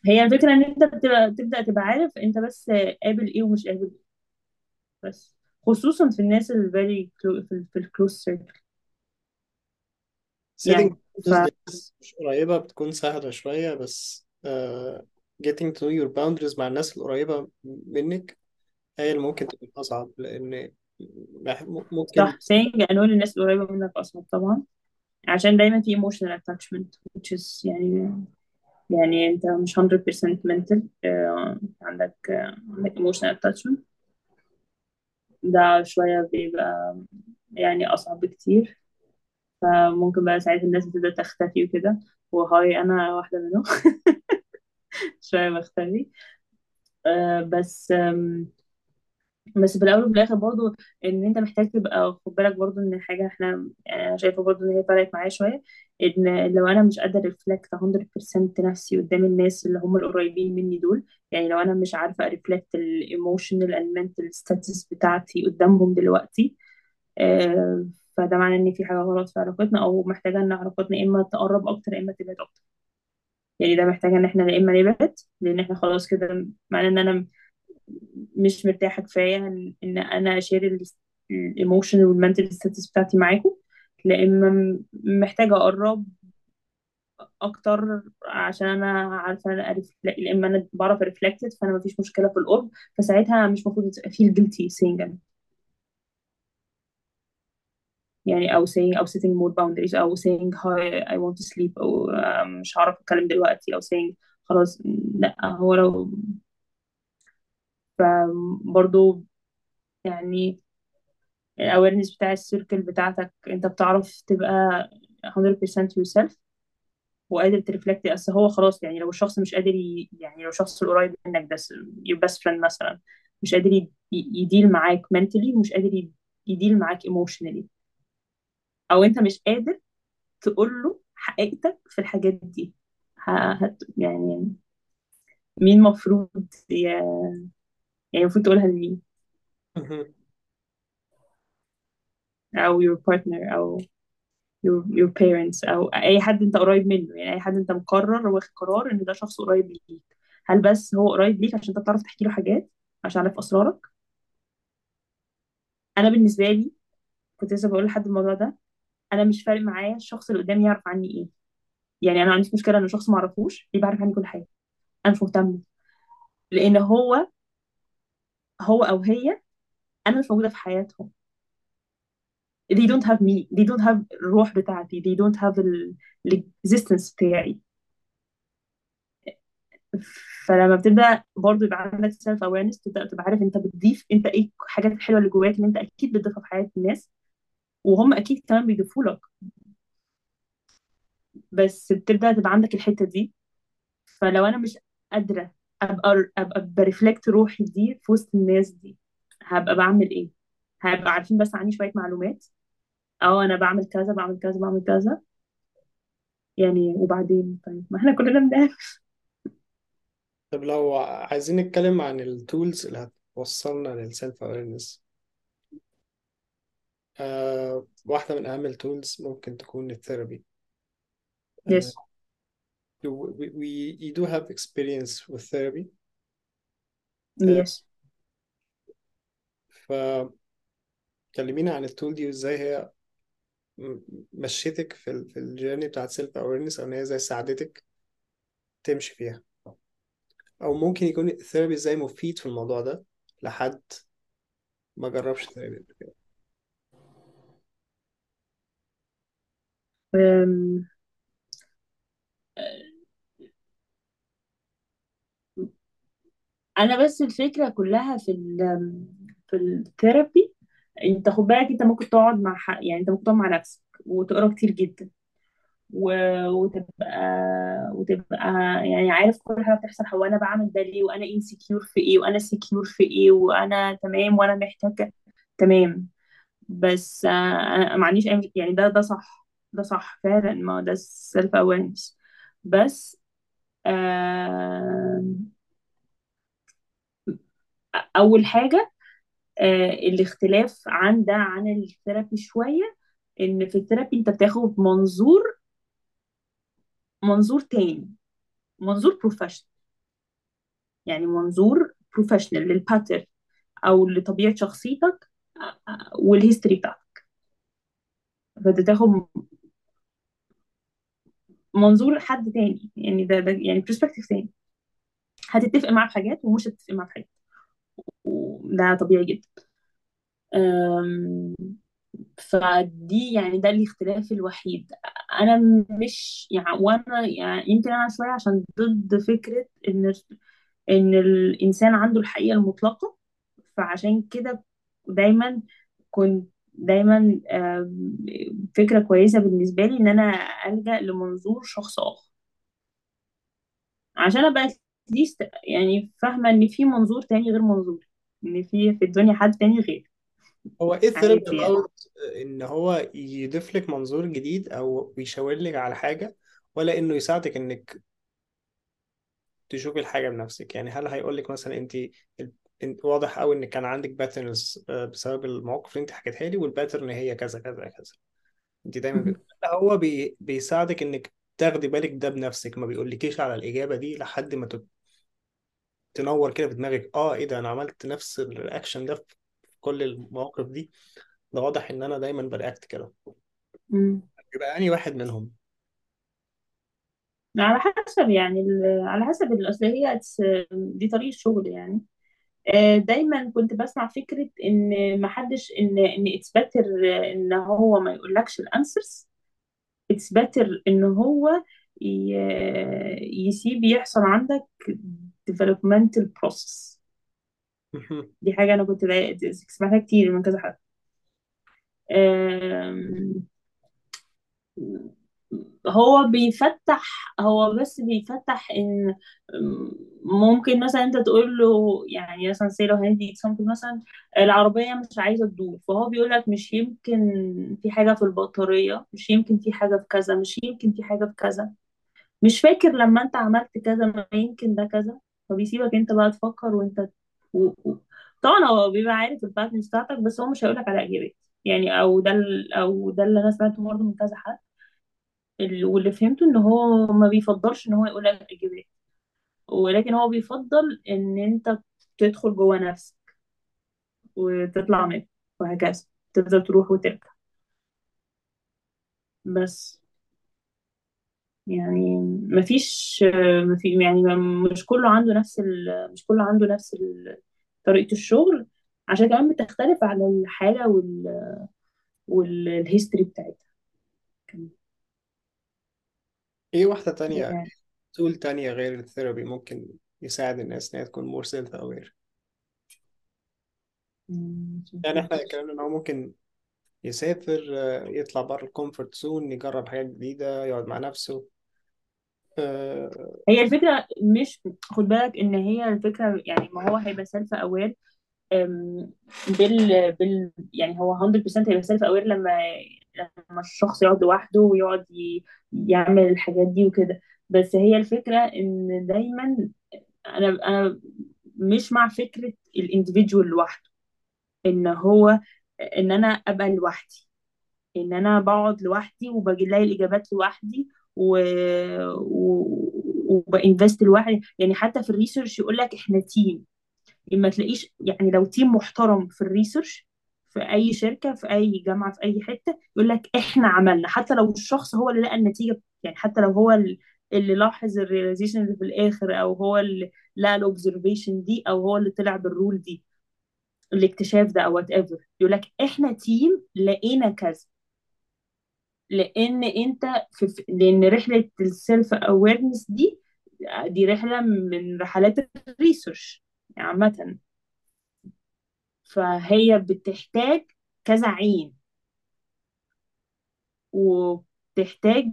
هي الفكرة إن أنت بتبقى تبدأ تبقى عارف أنت بس قابل إيه ومش قابل إيه. بس. خصوصا في الناس اللي very clo- في, الكلوز سيركل setting يعني ف boundaries مش قريبة بتكون سهلة شوية بس uh, getting to know your boundaries مع الناس القريبة منك هي اللي ممكن تكون أصعب لأن ممكن صح saying انه للناس القريبة منك أصعب طبعا. عشان دايما في emotional attachment which is يعني يعني أنت مش 100% mental آه، عندك آه، عندك emotional attachment. ده شوية بيبقى يعني أصعب بكتير. فممكن بقى ساعات الناس بتبدأ تختفي وكده. وهاي أنا واحدة منهم. شوية بختفي. آه، بس بس في الأول وفي الآخر برضو إن أنت محتاج تبقى خد بالك برضو إن حاجة إحنا أنا شايفة برضو إن هي فرقت معايا شوية إن لو أنا مش قادرة reflect 100% نفسي قدام الناس اللي هم القريبين مني دول يعني لو أنا مش عارفة reflect ال emotional and mental status بتاعتي قدامهم دلوقتي آه، فده معناه إن في حاجة غلط في علاقتنا أو محتاجة إن علاقتنا إما تقرب أكتر يا إما تبعد أكتر. يعني ده محتاجة إن إحنا يا إما نبعد لأن إحنا خلاص كده معناه إن أنا مش مرتاحة كفاية ان أنا أ share ال emotional وال mental status بتاعتي معاكم لا اما م- محتاجة أقرب أكتر عشان أنا عارفة أنا. لا اما أنا بعرف reflect it فأنا مفيش مشكلة في القرب فساعتها مش المفروض feel guilty saying أنا. يعني أو saying أو setting more boundaries أو saying hi I want to sleep أو مش هعرف اتكلم دلوقتي أو saying خلاص لأ هو لو برضو يعني ال awareness بتاع ال circle بتاعتك انت بتعرف تبقى 100% yourself وقادر ت reflect اصل هو خلاص يعني لو الشخص مش قادر ي... يعني لو الشخص القريب منك ده your best friend مثلا مش قادر ي... ي- ي deal معاك mentally ومش قادر ي... ي deal معاك emotionally. أو أنت مش قادر تقول له حقيقتك في الحاجات دي. ه... هت... يعني مين مفروض ي... يعني المفروض تقولها لمين؟ مهم. أو your partner أو your your parents أو أي حد أنت قريب منه. يعني أي حد أنت مقرر واخد قرار إن ده شخص قريب ليك. هل بس هو قريب ليك عشان أنت بتعرف تحكي له حاجات؟ عشان عارف أسرارك؟ أنا بالنسبة لي كنت لسه بقول لحد الموضوع ده أنا مش فارق معايا الشخص اللي قدامي يعرف عني إيه. يعني أنا ما عنديش مشكلة إن شخص ما أعرفوش يبقى عارف عني كل حاجة. أنا مش مهتمة. لأن هو هو أو هي أنا مش موجودة في حياتهم. They don't have me. They don't have الروح بتاعتي. They don't have existence بتاعي. فلما بتبدأ برضه يبقى عندك self awareness تبدأ تبقى عارف أنت بتضيف أنت إيه الحاجات الحلوه اللي جواك اللي أنت أكيد بتضيفها في حياة الناس وهم أكيد كمان بيضيفوا لك. بس بتبدأ تبقى عندك الحتة دي. فلو أنا مش قادرة أبقى أبقى ب reflect روحي دي في وسط الناس دي. هبقى بعمل إيه؟ هبقى عارفين بس عني شوية معلومات. آه أنا بعمل كذا بعمل كذا بعمل كذا. يعني وبعدين؟ طيب ما إحنا كلنا بنعرف طب لو عايزين نتكلم عن ال tools اللي هتوصلنا لل self awareness آه واحدة من أهم التولز ممكن تكون ال therapy آه yes we, we you do have experience with therapy? Yes. فكلمينا عن ال tool دي وازاي هي مشيتك في ال في ال journey بتاعت self awareness أو إن هي إزاي ساعدتك تمشي فيها. أو ممكن يكون ال therapy إزاي مفيد في الموضوع ده لحد ما جربش ثيرابي قبل كده؟ أنا بس الفكرة كلها في ال في الثيرابي أنت خد بالك أنت ممكن تقعد مع حق يعني أنت ممكن تقعد مع نفسك وتقرأ كتير جدا. وتبقى وتبقى يعني عارف كل حاجة بتحصل هو أنا بعمل ده ليه؟ وأنا insecure في إيه؟ وأنا secure في إيه؟ وأنا تمام وأنا محتاجة تمام. بس أنا ما عنديش أي يعني ده ده صح ده صح فعلا ما ده self awareness بس آه، أول حاجة آه، الاختلاف عن ده عن ال therapy شوية إن في ال therapy أنت بتاخد منظور منظور تاني منظور professional يعني منظور professional لل pattern أو لطبيعة شخصيتك آه، وال history بتاعتك. فانت تاخد منظور حد تاني يعني ده, ده يعني perspective تاني. هتتفق معاه في حاجات ومش هتتفق معاه في حاجات. وده طبيعي جدا. فدي يعني ده الاختلاف الوحيد. أنا مش يعني وأنا يعني يمكن أنا شوية عشان ضد فكرة إن إن الإنسان عنده الحقيقة المطلقة. فعشان كده دايما كنت دايما فكرة كويسة بالنسبة لي إن أنا ألجأ لمنظور شخص آخر. عشان أبقى يعني فاهمة إن في منظور تاني غير منظوري. إن في في الدنيا حد تاني غير هو إيه ال therapy عادي يعني about إن هو يضيف لك منظور جديد أو يشاور لك على حاجة ولا إنه يساعدك إنك تشوفي الحاجة بنفسك؟ يعني هل هيقول لك مثلا أنت واضح قوي ان كان عندك patterns بسبب المواقف اللي أنت حكيتها لي وال pattern هي كذا كذا كذا. أنت دايما. لا، هو بي... بيساعدك إنك تاخدي بالك ده بنفسك ما بيقولكيش على الإجابة دي لحد ما تنور كده في دماغك آه إيه ده أنا عملت نفس ال reaction ده في كل المواقف دي؟ ده واضح إن أنا دايما ب react كده. مم. يبقى اني واحد منهم؟ على حسب يعني ال- على حسب ال- أصل هي it's- دي طريقة شغل يعني. آه، دايما كنت بسمع فكرة إن ما حدش إن إن it's better إن هو ما يقولكش ال answers. it's better إن هو ي- يسيب يحصل عندك developmental process. دي حاجة أنا كنت سمعتها كتير من كذا حد. هو بيفتح هو بس بيفتح إن ممكن مثلا أنت تقول له يعني مثلا say لو هندي example مثلا العربية مش عايزة تدور فهو بيقول لك مش يمكن في حاجة في البطارية مش يمكن في حاجة في كذا مش يمكن في حاجة في كذا. مش فاكر لما أنت عملت كذا ما يمكن ده كذا. فبيسيبك انت بقى تفكر وانت و... و... طبعا هو بيبقى عارف الباترنز بتاعتك بس هو مش هيقول لك على اجابات يعني أو ده ال... أو ده اللي أنا سمعته برضه من كذا حد. ال- واللي فهمته إن هو ما بيفضلش إن هو يقول لك إجابات. ولكن هو بيفضل إن أنت تدخل جوه نفسك وتطلع منه وهكذا. تفضل تروح وترجع. بس. يعني مفيش مفي يعني مش كله عنده نفس ال... مش كله عنده نفس ال... طريقة الشغل. عشان كمان بتختلف على الحالة وال... والhistory بتاعتها. كمان إيه واحدة تانية؟ يعني tool تانية غير ال therapy ممكن يساعد الناس إن هي تكون aware مم، عشان يعني إحنا. اتكلمنا إن هو ممكن يسافر يطلع بره ال comfort zone يجرب حاجات جديدة يقعد مع نفسه. هي الفكرة مش خد بالك إن هي الفكرة يعني ما هو هيبقى self aware بال بال يعني هو 100% هيبقى self aware لما لما الشخص يقعد لوحده ويقعد يعمل الحاجات دي وكده. بس هي الفكرة إن دايما أنا أنا مش مع فكرة ال individual لوحده. إن هو إن أنا أبقى لوحدي. إن أنا بقعد لوحدي وبلاقي الإجابات لوحدي و... و... وب invest لوحدي يعني حتى في ال research يقول لك إحنا team ما تلاقيش يعني لو team محترم في ال research في أي شركة في أي جامعة في أي حتة يقول لك إحنا عملنا. حتى لو الشخص هو اللي لقى النتيجة يعني حتى لو هو ال- اللي لاحظ ال realization اللي في الآخر أو هو اللي لقى ال observation دي أو هو اللي طلع بال rule دي الاكتشاف ده أو whatever يقول لك إحنا team لقينا كذا. لأن انت في لأن رحلة ال self awareness دي دي رحلة من رحلات ال research عامة. فهي بتحتاج كذا عين. وبتحتاج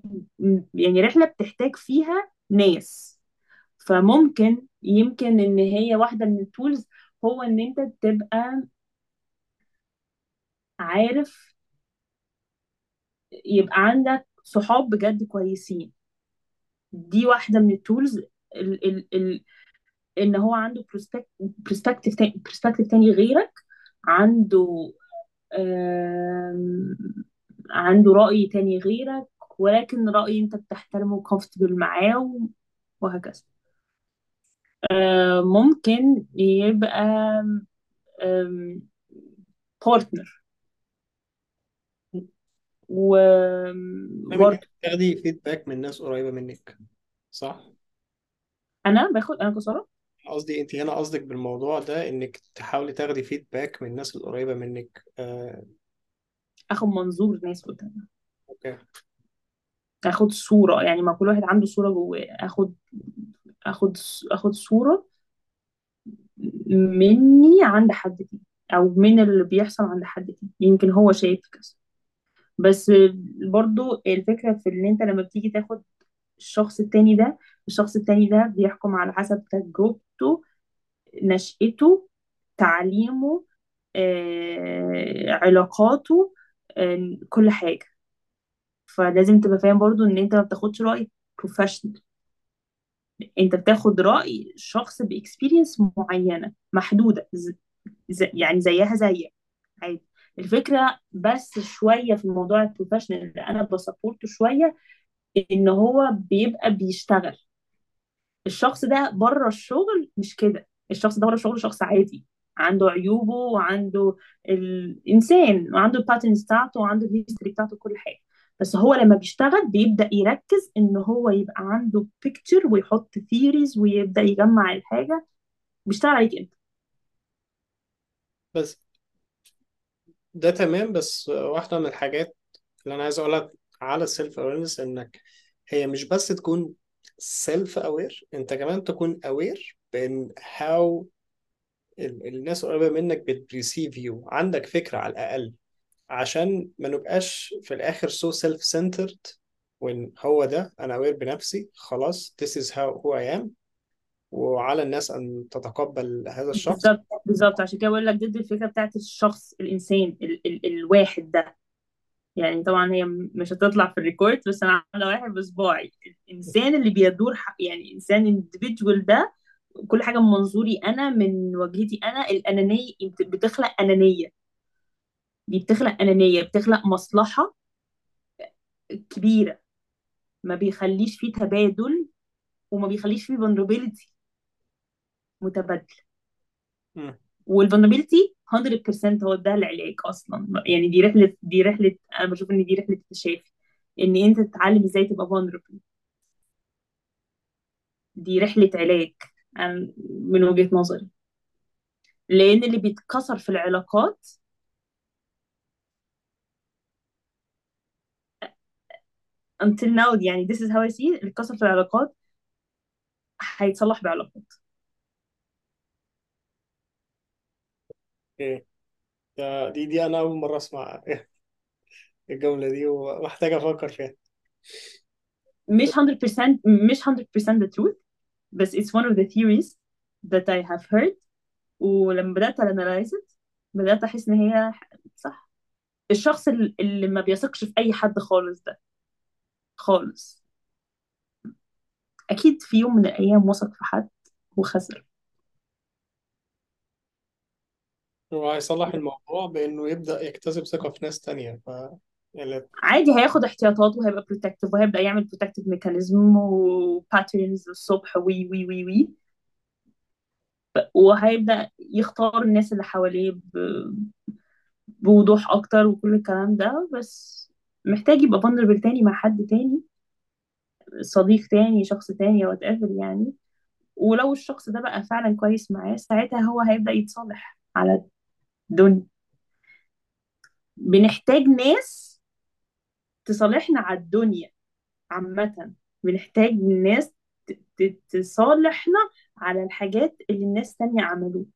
يعني رحلة بتحتاج فيها ناس. فممكن يمكن إن هي واحدة من ال tools هو إن أنت تبقى عارف يبقى عندك صحاب بجد كويسين. دي واحدة من ال tools ال ال ال إن هو عنده perspective تاني perspective تاني غيرك عنده عنده رأي تاني غيرك ولكن رأي أنت بتحترمه و comfortable معاه وهكذا. آه، ممكن يبقى partner أنت تاخدي feedback من ناس قريبة منك صح؟ أنا باخد أنا كسارة. قصدي أنت هنا قصدك بالموضوع ده إنك تحاولي تاخدي feedback من الناس القريبة منك آه، آخد منظور ناس قدام أوكي. آخد صورة يعني ما كل واحد عنده صورة جواه. آخد آخد آخد صورة مني عند حد تاني أو من اللي بيحصل عند حد تاني. يمكن هو شايف كذا. بس برضو الفكرة في إن أنت لما بتيجي تاخد الشخص التاني ده الشخص التاني ده بيحكم على حسب تجربته نشأته تعليمه آه، علاقاته آه، كل حاجة. فلازم تبقى فاهم برضو إن أنت ما بتاخدش رأي professional أنت بتاخد رأي شخص ب experience معينة محدودة ز... ز... يعني زيها زيك عادي. الفكرة بس شوية في الموضوع ال professional اللي أنا ب support ـه شوية إن هو بيبقى بيشتغل. الشخص ده بره الشغل مش كده. الشخص ده بره الشغل شخص عادي. عنده عيوبه وعنده ال insane وعنده ال patterns بتاعته وعنده ال history بتاعته كل حاجة. بس هو لما بيشتغل بيبدأ يركز إن هو يبقى عنده picture ويحط theories ويبدأ يجمع الحاجة. بيشتغل عليك أنت بس ده تمام بس واحدة من الحاجات اللي أنا عايز أقولها على ال self awareness إنك هي مش بس تكون self aware أنت كمان تكون aware بإن ال- الناس قريبة منك بت perceive you عندك فكرة على الأقل عشان ما نبقاش في الآخر so self-centered وإن هو ده أنا aware بنفسي خلاص this is how who I am. وعلى الناس أن تتقبل هذا الشخص. بالظبط بالظبط. عشان كده بقول لك ضد الفكرة بتاعت الشخص الإنسان ال ال الواحد ده. يعني طبعا هي مش هتطلع في الريكورد بس أنا عاملة واحد بصباعي. الإنسان اللي بيدور يعني إنسان individual ده كل حاجة من منظوري أنا من وجهتي أنا الأنانية بت- بتخلق أنانية. دي بتخلق أنانية بتخلق مصلحة كبيرة. ما بيخليش فيه تبادل وما بيخليش فيه vulnerability. متبادل. مم. والفولنربيلتي 100% هو ده العلاج أصلا. يعني دي رحلة دي رحلة أنا بشوف إن دي رحلة اكتشاف. إن أنت تتعلم إزاي تبقى vulnerable. دي رحلة علاج من وجهة نظري. لأن اللي بيتكسر في العلاقات until now يعني this is how I see it الكسر في العلاقات هيتصلح بعلاقات. أوكي ده- دي دي أنا أول مرة أسمع الجملة دي ومحتاج أفكر فيها. مش 100% مش 100% the truth بس it's one of the theories that I have heard. ولما بدأت analyze it بدأت أحس إن هي صح. الشخص ال- اللي ما بيثقش في أي حد خالص ده. خالص. أكيد في يوم من الأيام وثق في حد وخسر. هو هيصلح الموضوع بأنه يبدأ يكتسب ثقة في ناس تانية ف يعني عادي هياخد احتياطات وهيبقى protective وهيبدأ يعمل protective mechanism و patterns الصبح وي وي وي وي. وهيبدأ يختار الناس اللي حواليه ب- بوضوح أكتر وكل الكلام ده بس محتاج يبقى vulnerable تاني مع حد تاني صديق تاني شخص تاني whatever يعني. ولو الشخص ده بقى فعلا كويس معاه ساعتها هو هيبدأ يتصالح على الدنيا بنحتاج ناس تصالحنا على الدنيا عامة. بنحتاج ناس تصالحنا على الحاجات اللي الناس تانية عملوها.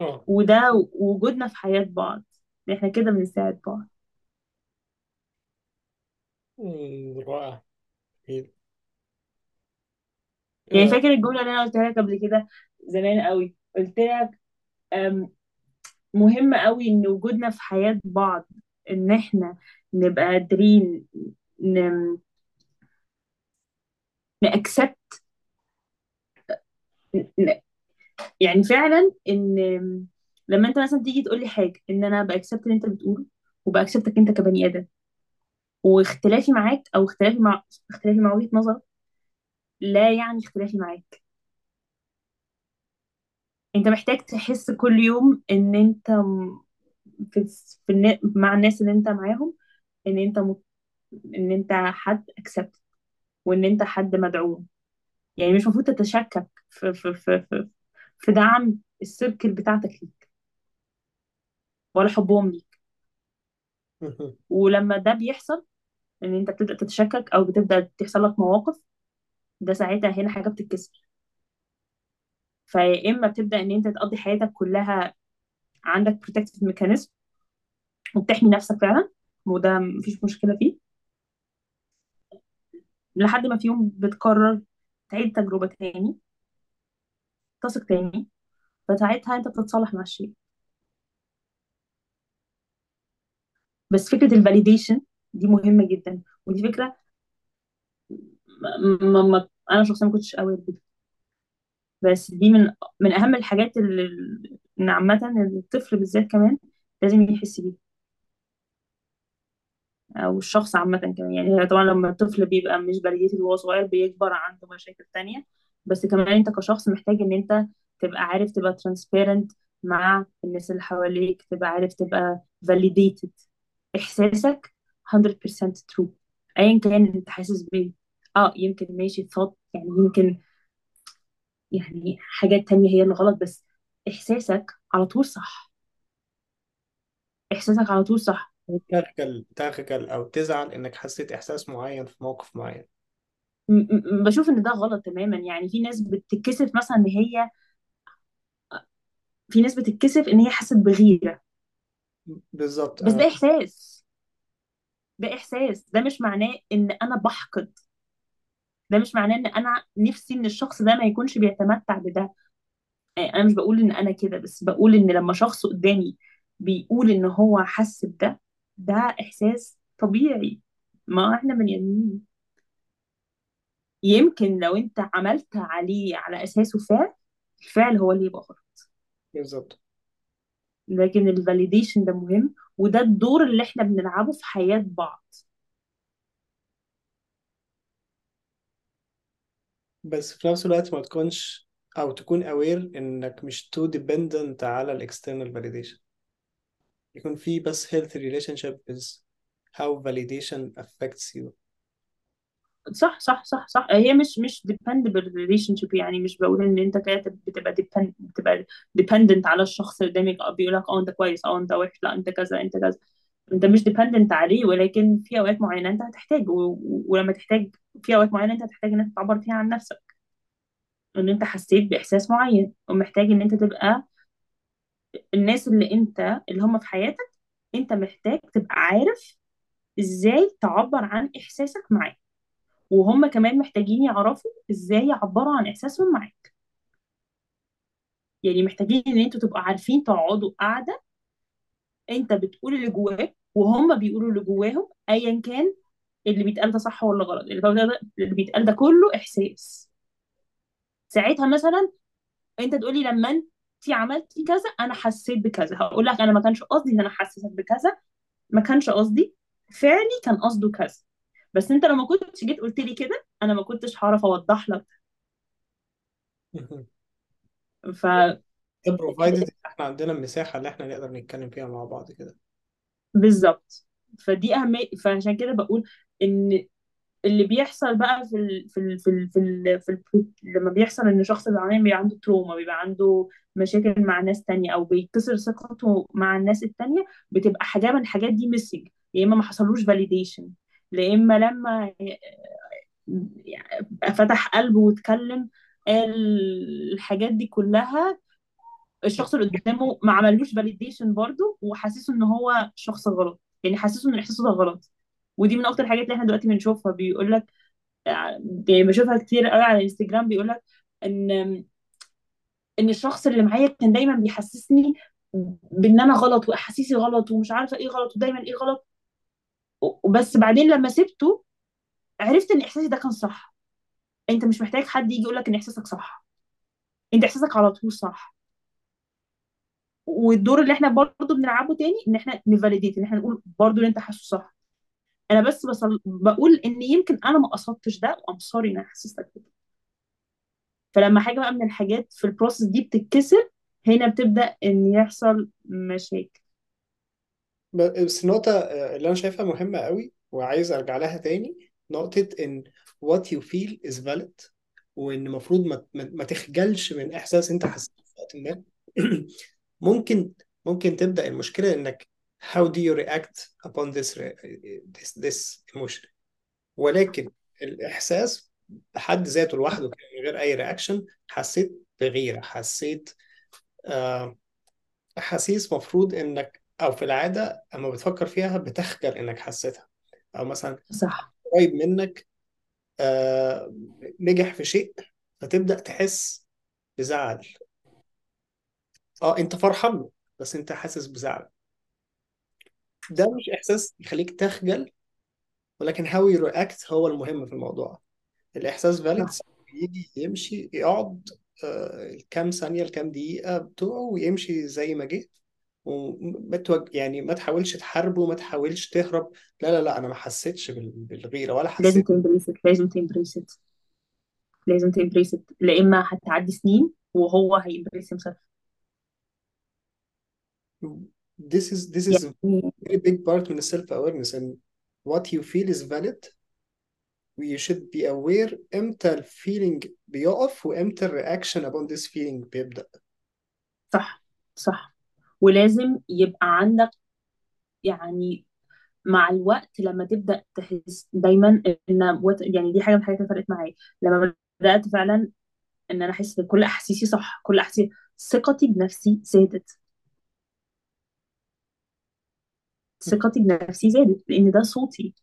آه. وده وجودنا في حياة بعض. إحنا كده بنساعد بعض. رائع. جميل. يعني آه، فاكر الجملة اللي أنا قلتها لك قبل كده؟ زمان قوي. قلت لك أم، مهم قوي إن وجودنا في حياة بعض إن إحنا نبقى قادرين ن... نأكسبت ن... يعني فعلا إن لما أنت مثلا تيجي تقول لي حاجة إن أنا بأكسبت اللي أنت بتقوله وبأكسبتك أنت كبني آدم واختلافي معاك أو اختلافي مع اختلافي مع وجهة نظرك لا يعني اختلافي معاك. انت محتاج تحس كل يوم ان انت م- في, في النا... مع الناس اللي انت معاهم ان انت م... ان انت حد اكسبت وان انت حد مدعوم. يعني مش المفروض تتشكك في في في في, في دعم السيركل بتاعتك ليك ولا حبهم ليك. ولما ده بيحصل ان انت بتبدأ تتشكك أو بتبدأ تحصل لك مواقف ده ساعتها هنا حاجة بتتكسر. فيا إما بتبدأ إن أنت تقضي حياتك كلها عندك protective mechanism وبتحمي نفسك فعلا وده مفيش مشكلة فيه. لحد ما في يوم بتقرر تعيد تجربة تاني تثق تاني فساعتها أنت بتتصالح مع الشيء. بس فكرة الفاليديشن دي مهمة جدا ودي فكرة ما ما أنا شخصيا ما كنتش قوي بيها. بس دي من من أهم الحاجات اللي إن عامة الطفل بالذات كمان لازم يحس بيها. أو الشخص عامة كمان. يعني طبعا لما الطفل بيبقى مش validated وهو صغير بيكبر عنده مشاكل تانية. بس كمان أنت كشخص محتاج إن أنت تبقى عارف تبقى transparent مع الناس اللي حواليك تبقى عارف تبقى validated. إحساسك 100% true. ايا كان أنت حاسس بيه. آه يمكن ماشي ثوت يعني يمكن يعني حاجات تانية هي اللي غلط بس إحساسك على طول صح. إحساسك على طول صح. تخجل تخجل أو تزعل إنك حسيت إحساس معين في موقف معين. م- م- بشوف إن ده غلط تماما. يعني في ناس بتتكسف مثلا إن هي في ناس بتتكسف إن هي حست بغيرة. بالظبط بس ده إحساس. ده إحساس. ده مش معناه إن أنا بحقد. ده مش معناه إن أنا نفسي إن الشخص ده ما يكونش بيتمتع بده. يعني أنا مش بقول إن أنا كده بس بقول إن لما شخص قدامي بيقول إن هو حس بده ده إحساس طبيعي. ما إحنا بني آدمين. يمكن لو أنت عملت عليه على أساسه فعل الفعل هو اللي يبقى غلط. بالظبط. لكن الفاليديشن ده مهم وده الدور اللي إحنا بنلعبه في حياة بعض. بس في نفس الوقت ما تكونش أو تكون aware إنك مش too dependent على ال external validation. يكون في بس healthy relationship is how validation affects you. صح صح صح صح. هي مش مش dependable relationship يعني مش بقول إن أنت كده بتبقى depend بتبقى dependent على الشخص اللي قدامك بيقول لك آه أنت كويس آه أنت وحش لا أنت كذا أنت كذا. انت مش dependent عليه ولكن في أوقات معينة أنت هتحتاج. و- ولما تحتاج في أوقات معينة أنت هتحتاج إن أنت تعبر فيها عن نفسك إن أنت حسيت بإحساس معين ومحتاج إن أنت تبقى الناس اللي أنت اللي هم في حياتك أنت محتاج تبقى عارف إزاي تعبر عن إحساسك معاه وهم كمان محتاجين يعرفوا إزاي يعبروا عن إحساسهم معاك يعني محتاجين إن أنتوا تبقوا عارفين تقعدوا قاعدة انت بتقول اللي جواك وهم بيقولوا اللي جواهم ايا كان اللي بيتقال ده صح ولا غلط اللي بيتقال ده كله إحساس. ساعتها مثلا أنت تقولي لما انت عملتي كذا أنا حسيت بكذا. هقول لك أنا ما كانش قصدي إن أنا حسيت بكذا ما كانش قصدي فعلي كان قصده كذا. بس أنت لو ما كنتش جيت قلت لي كده أنا ما كنتش هعرف أوضح لك ف ده provided إن إحنا عندنا المساحة اللي إحنا نقدر نتكلم فيها مع بعض كده. بالظبط. فدي أهمية فعشان كده بقول إن اللي بيحصل بقى في ال في ال في ال في, ال في ال لما بيحصل إن شخص زعلان بيبقى عنده trauma بيبقى عنده مشاكل مع ناس تانية أو بيكسر ثقته مع الناس التانية بتبقى حاجة من الحاجات دي missing يا إما ما حصلوش validation يا إما لما فتح قلبه واتكلم قال الحاجات دي كلها الشخص اللي قدامه ما عملوش فاليديشن برضه وحاسسه إن هو شخص غلط. يعني حاسسه إن إحساسه ده غلط. ودي من أكتر الحاجات اللي إحنا دلوقتي بنشوفها. بيقول لك يعني بشوفها كتير قوي على الإنستجرام. بيقول لك إن إن الشخص اللي معايا كان دايما بيحسسني بإن أنا غلط واحاسيسي غلط ومش عارفة إيه غلط ودايما إيه غلط. وبس بعدين لما سبته عرفت إن إحساسي ده كان صح. أنت مش محتاج حد يجي يقول لك إن إحساسك صح. أنت إحساسك على طول صح. والدور اللي إحنا برضه بنلعبه تاني إن إحنا ن validate إن إحنا نقول برضه اللي أنت حاسه صح أنا بس بصل... بقول إن يمكن أنا ما قصدتش ده و I'm sorry إن أنا حسستك كده. فلما حاجة بقى من الحاجات في ال process دي بتتكسر هنا بتبدأ إن يحصل مشاكل. بس النقطة آه، اللي أنا شايفها مهمة قوي وعايز أرجع لها تاني نقطة إن what you feel is valid وإن المفروض ما, ما تخجلش من إحساس أنت حسيته في وقت ما. ممكن ممكن تبدأ المشكلة إنك how do you react upon this this this emotion. ولكن الإحساس بحد ذاته لوحده من غير أي رياكشن حسيت بغيرة حسيت آه أحاسيس مفروض إنك أو في العادة أما بتفكر فيها بتخجل إنك حسيتها. أو مثلا صح. قريب منك آه نجح في شيء فتبدأ تحس بزعل. آه أنت فرحان له بس أنت حاسس بزعل. ده مش إحساس يخليك تخجل ولكن how you react هو المهم في الموضوع. الإحساس صح. يجي يمشي يقعد آه، الكام ثانية الكام دقيقة بتوعه ويمشي زي ما جه. وما. يعني ما تحاولش تحاربه ما تحاولش تهرب. لا لا لا أنا ما حسيتش بال... بالغيرة ولا لازم حسيت ت embrace لازم ت embrace لازم ت embrace لا إما هتعدي سنين وهو هي embrace himself. This is this is a يعني very big part من ال self awareness and what you feel is valid. You should be aware إمتى ال feeling بيقف وامتى ال reaction upon this feeling بيبدأ. صح صح. ولازم يبقى عندك يعني مع الوقت لما تبدأ تحس دايما إن يعني دي حاجة من الحاجات اللي فرقت معايا. لما بدأت فعلا إن أنا أحس إن كل أحاسيسي صح كل احاسيسي ثقتي بنفسي زادت. ثقتي بنفسي زادت لأن ده صوتي.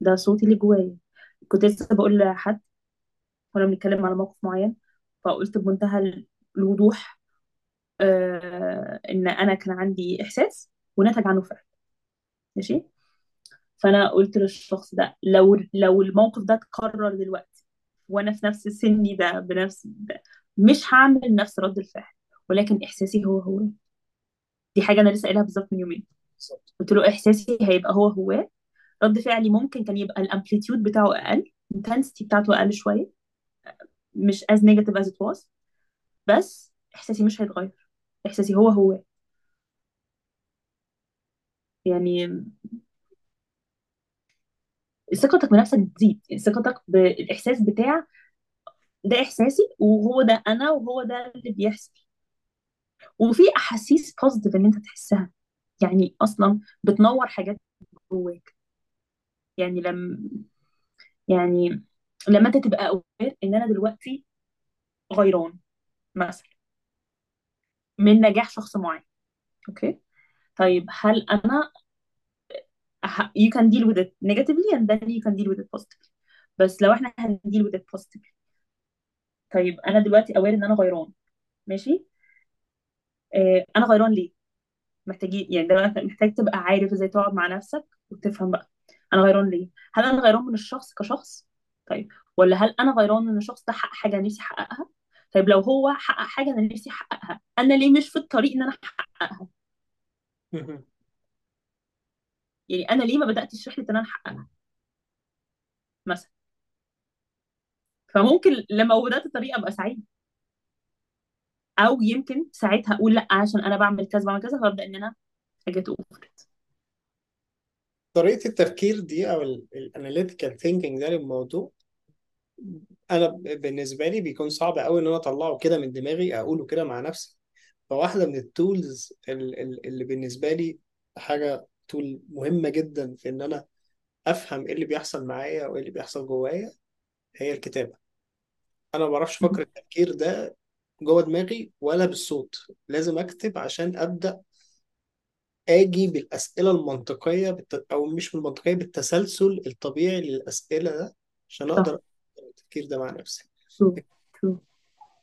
ده صوتي اللي جوايا. كنت لسه بقول لحد وأنا بنتكلم على موقف معين فقلت بمنتهى الوضوح آه إن أنا كان عندي إحساس ونتج عنه فعل. ماشي؟ فأنا قلت للشخص ده لو لو الموقف ده اتكرر دلوقتي وأنا في نفس سني ده بنفس ده مش هعمل نفس رد الفعل ولكن إحساسي هو هو. دي حاجة أنا لسه قايلها بالظبط من يومين. قلت له إحساسي هيبقى هو هو. رد فعلي ممكن كان يبقى ال amplitude بتاعه أقل ال intensity بتاعته أقل شوية. مش as negative as it was. بس إحساسي مش هيتغير. إحساسي هو هو. يعني ثقتك بنفسك تزيد ثقتك بالاحساس بتاع ده إحساسي وهو ده أنا وهو ده اللي بيحصل. وفي أحاسيس positive إن أنت تحسها. يعني أصلا بتنور حاجات جواك. يعني لما يعني لما أنت تبقى aware إن أنا دلوقتي غيران مثلا من نجاح شخص معين. okay؟ طيب هل أنا you can deal with it negatively and then you can deal with it positively. بس لو إحنا هن deal with it positively. طيب أنا دلوقتي aware إن أنا غيران. ماشي؟ آه أنا غيران ليه؟ محتاجين يعني دلوقتي محتاج تبقى عارف إزاي تقعد مع نفسك وتفهم بقى. أنا غيران ليه؟ هل أنا غيران من الشخص كشخص؟ طيب. ولا هل أنا غيران إن الشخص ده حقق حاجة نفسي احققها طيب لو هو حقق حاجة أنا نفسي احققها أنا ليه مش في الطريق إن أنا أحققها؟ يعني أنا ليه ما بدأتش رحلة إن أنا أحققها؟ مثلا. فممكن لما بدأت الطريق أبقى سعيد. أو يمكن ساعتها أقول لأ عشان أنا بعمل كذا بعمل كذا فابدا إن أنا أجي over طريقة التفكير دي أو ال analytical thinking ده للموضوع أنا ب- بالنسبة لي بيكون صعب أوي إن أنا أطلعه كده من دماغي أقوله كده مع نفسي. فواحدة من ال tools اللي بالنسبة لي حاجة tool مهمة جدا في إن أنا أفهم إيه اللي بيحصل معايا وإيه اللي بيحصل جوايا هي الكتابة. أنا ما بعرفش أفكر التفكير ده جوه دماغي ولا بالصوت. لازم أكتب عشان أبدأ آجي بالأسئلة المنطقية بالت... أو مش بالمنطقيه بالتسلسل الطبيعي للأسئلة ده عشان أقدر التفكير ده مع نفسي.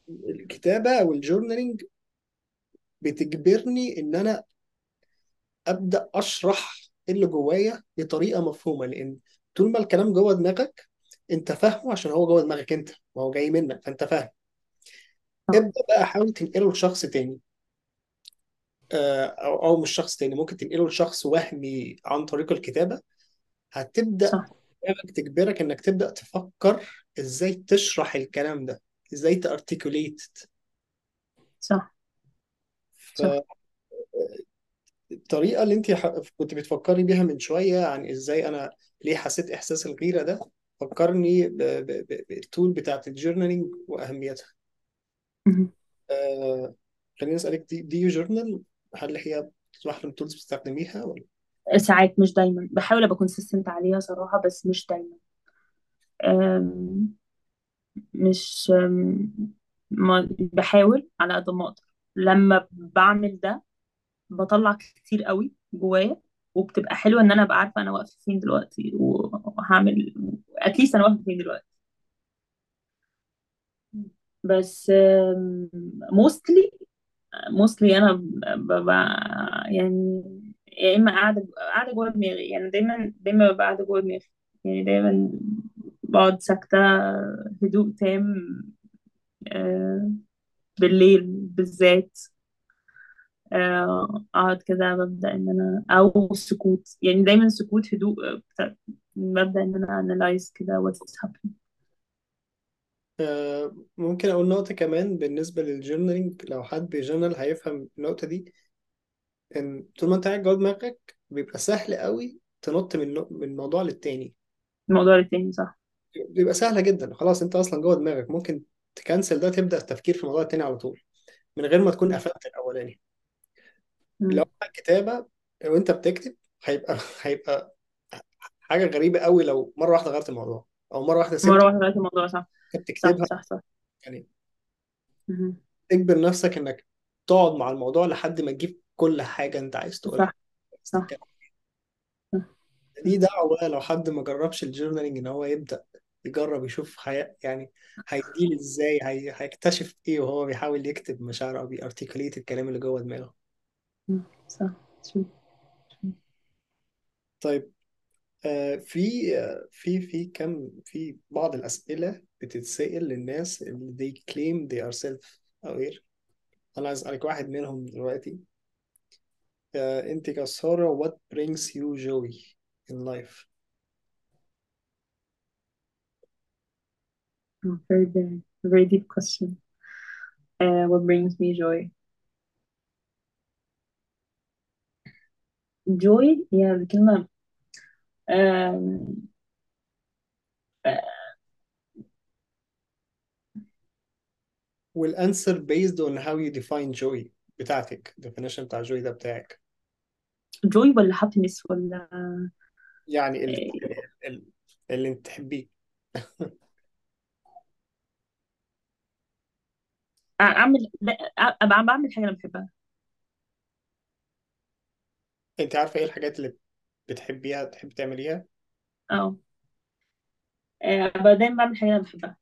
الكتابة أو الجورنالينج بتجبرني إن أنا أبدأ أشرح اللي جوايا بطريقة مفهومة لأن طول ما الكلام جوه دماغك أنت فاهمه عشان هو جوه دماغك أنت ما هو جاي منك فأنت فاهم. صح ابدأ بقى حاول تنقله لشخص تاني. آه، أو أو مش شخص تاني ممكن تنقله لشخص وهمي عن طريق الكتابة. هتبدأ صح. دماغك تجبرك إنك تبدأ تفكر إزاي تشرح الكلام ده إزاي تارتيكوليت صح. صح. فالطريقة اللي أنت ح- كنت بتفكري بيها من شوية عن إزاي أنا ليه حسيت إحساس الغيرة ده فكرني ب- ب- ب- بال tool بتاعت ال journaling وأهميتها. مهم. آه خليني أسألك do you journal هل هي واحدة من ال tools بتستخدميها ولا؟ ساعات مش دايما. بحاول أبقى consistent عليها صراحة بس مش دايما. أم، مش أم، ما بحاول على قد ما أقدر. لما بعمل ده بطلع كتير قوي جوايا وبتبقى حلوة إن أنا أبقى عارفة أنا واقفة فين دلوقتي وهعمل اتليست أنا واقفة فين دلوقتي. بس موستلي موستلي أنا ببقى يعني يا إما قاعدة قاعدة جوه دماغي يعني دايما دايما ببقى قاعدة جوه دماغي. يعني دايما بقعد ساكتة هدوء تام آه، بالليل بالذات. آه، أقعد كده ببدأ إن أنا أو سكوت. يعني دايما سكوت هدوء ببدأ إن أنا analyze كده what's happening. آه، ممكن أقول نقطة كمان بالنسبة لل journaling لو حد بي journal هيفهم النقطة دي إن طول ما أنت قاعد جوه دماغك بيبقى سهل قوي تنط من من موضوع للتاني. الموضوع التاني صح. بيبقى سهلة جدا. خلاص أنت أصلا جوه دماغك. ممكن تكنسل ده تبدأ التفكير في الموضوع التاني على طول من غير ما تكون قفلت الأولاني. لو مم. الكتابة وأنت بتكتب هيبقى هيبقى حاجة غريبة قوي لو مرة واحدة غيرت الموضوع. أو مرة واحدة مرة سبت واحدة غيرت الموضوع صح. صح تكتبها. صح صح. يعني مهم. تجبر نفسك إنك تقعد مع الموضوع لحد ما تجيب كل حاجة أنت عايز تقولها. صح صح. صح. دي دعوة لو حد ما جربش ال journaling إن هو يبدأ يجرب يشوف حي... يعني هيديل إزاي هي... هيكتشف إيه وهو بيحاول يكتب مشاعره أو بي articulate الكلام اللي جوه دماغه. مم. صح شو طيب في آه في في كم في بعض الأسئلة بتتسأل للناس اللي they claim they are self aware أنا عايز اسألك واحد منهم دلوقتي آه انت كسارة what brings you joy in life Oh, very very very deep question uh, what brings me joy joy هي الكلمة um, والانسر based on how you define joy بتاعتك. Definition بتاع joy ده بتاعك. joy ولا happiness ولا يعني ال... آه، ال... اللي انت تحبيه. اعمل لا أبقى عم بعمل حاجة أنا بحبها. انت عارفة إيه الحاجات اللي بتحبيها تحب تعمليها؟ آه آه، دايما بعمل حاجة أنا بحبها.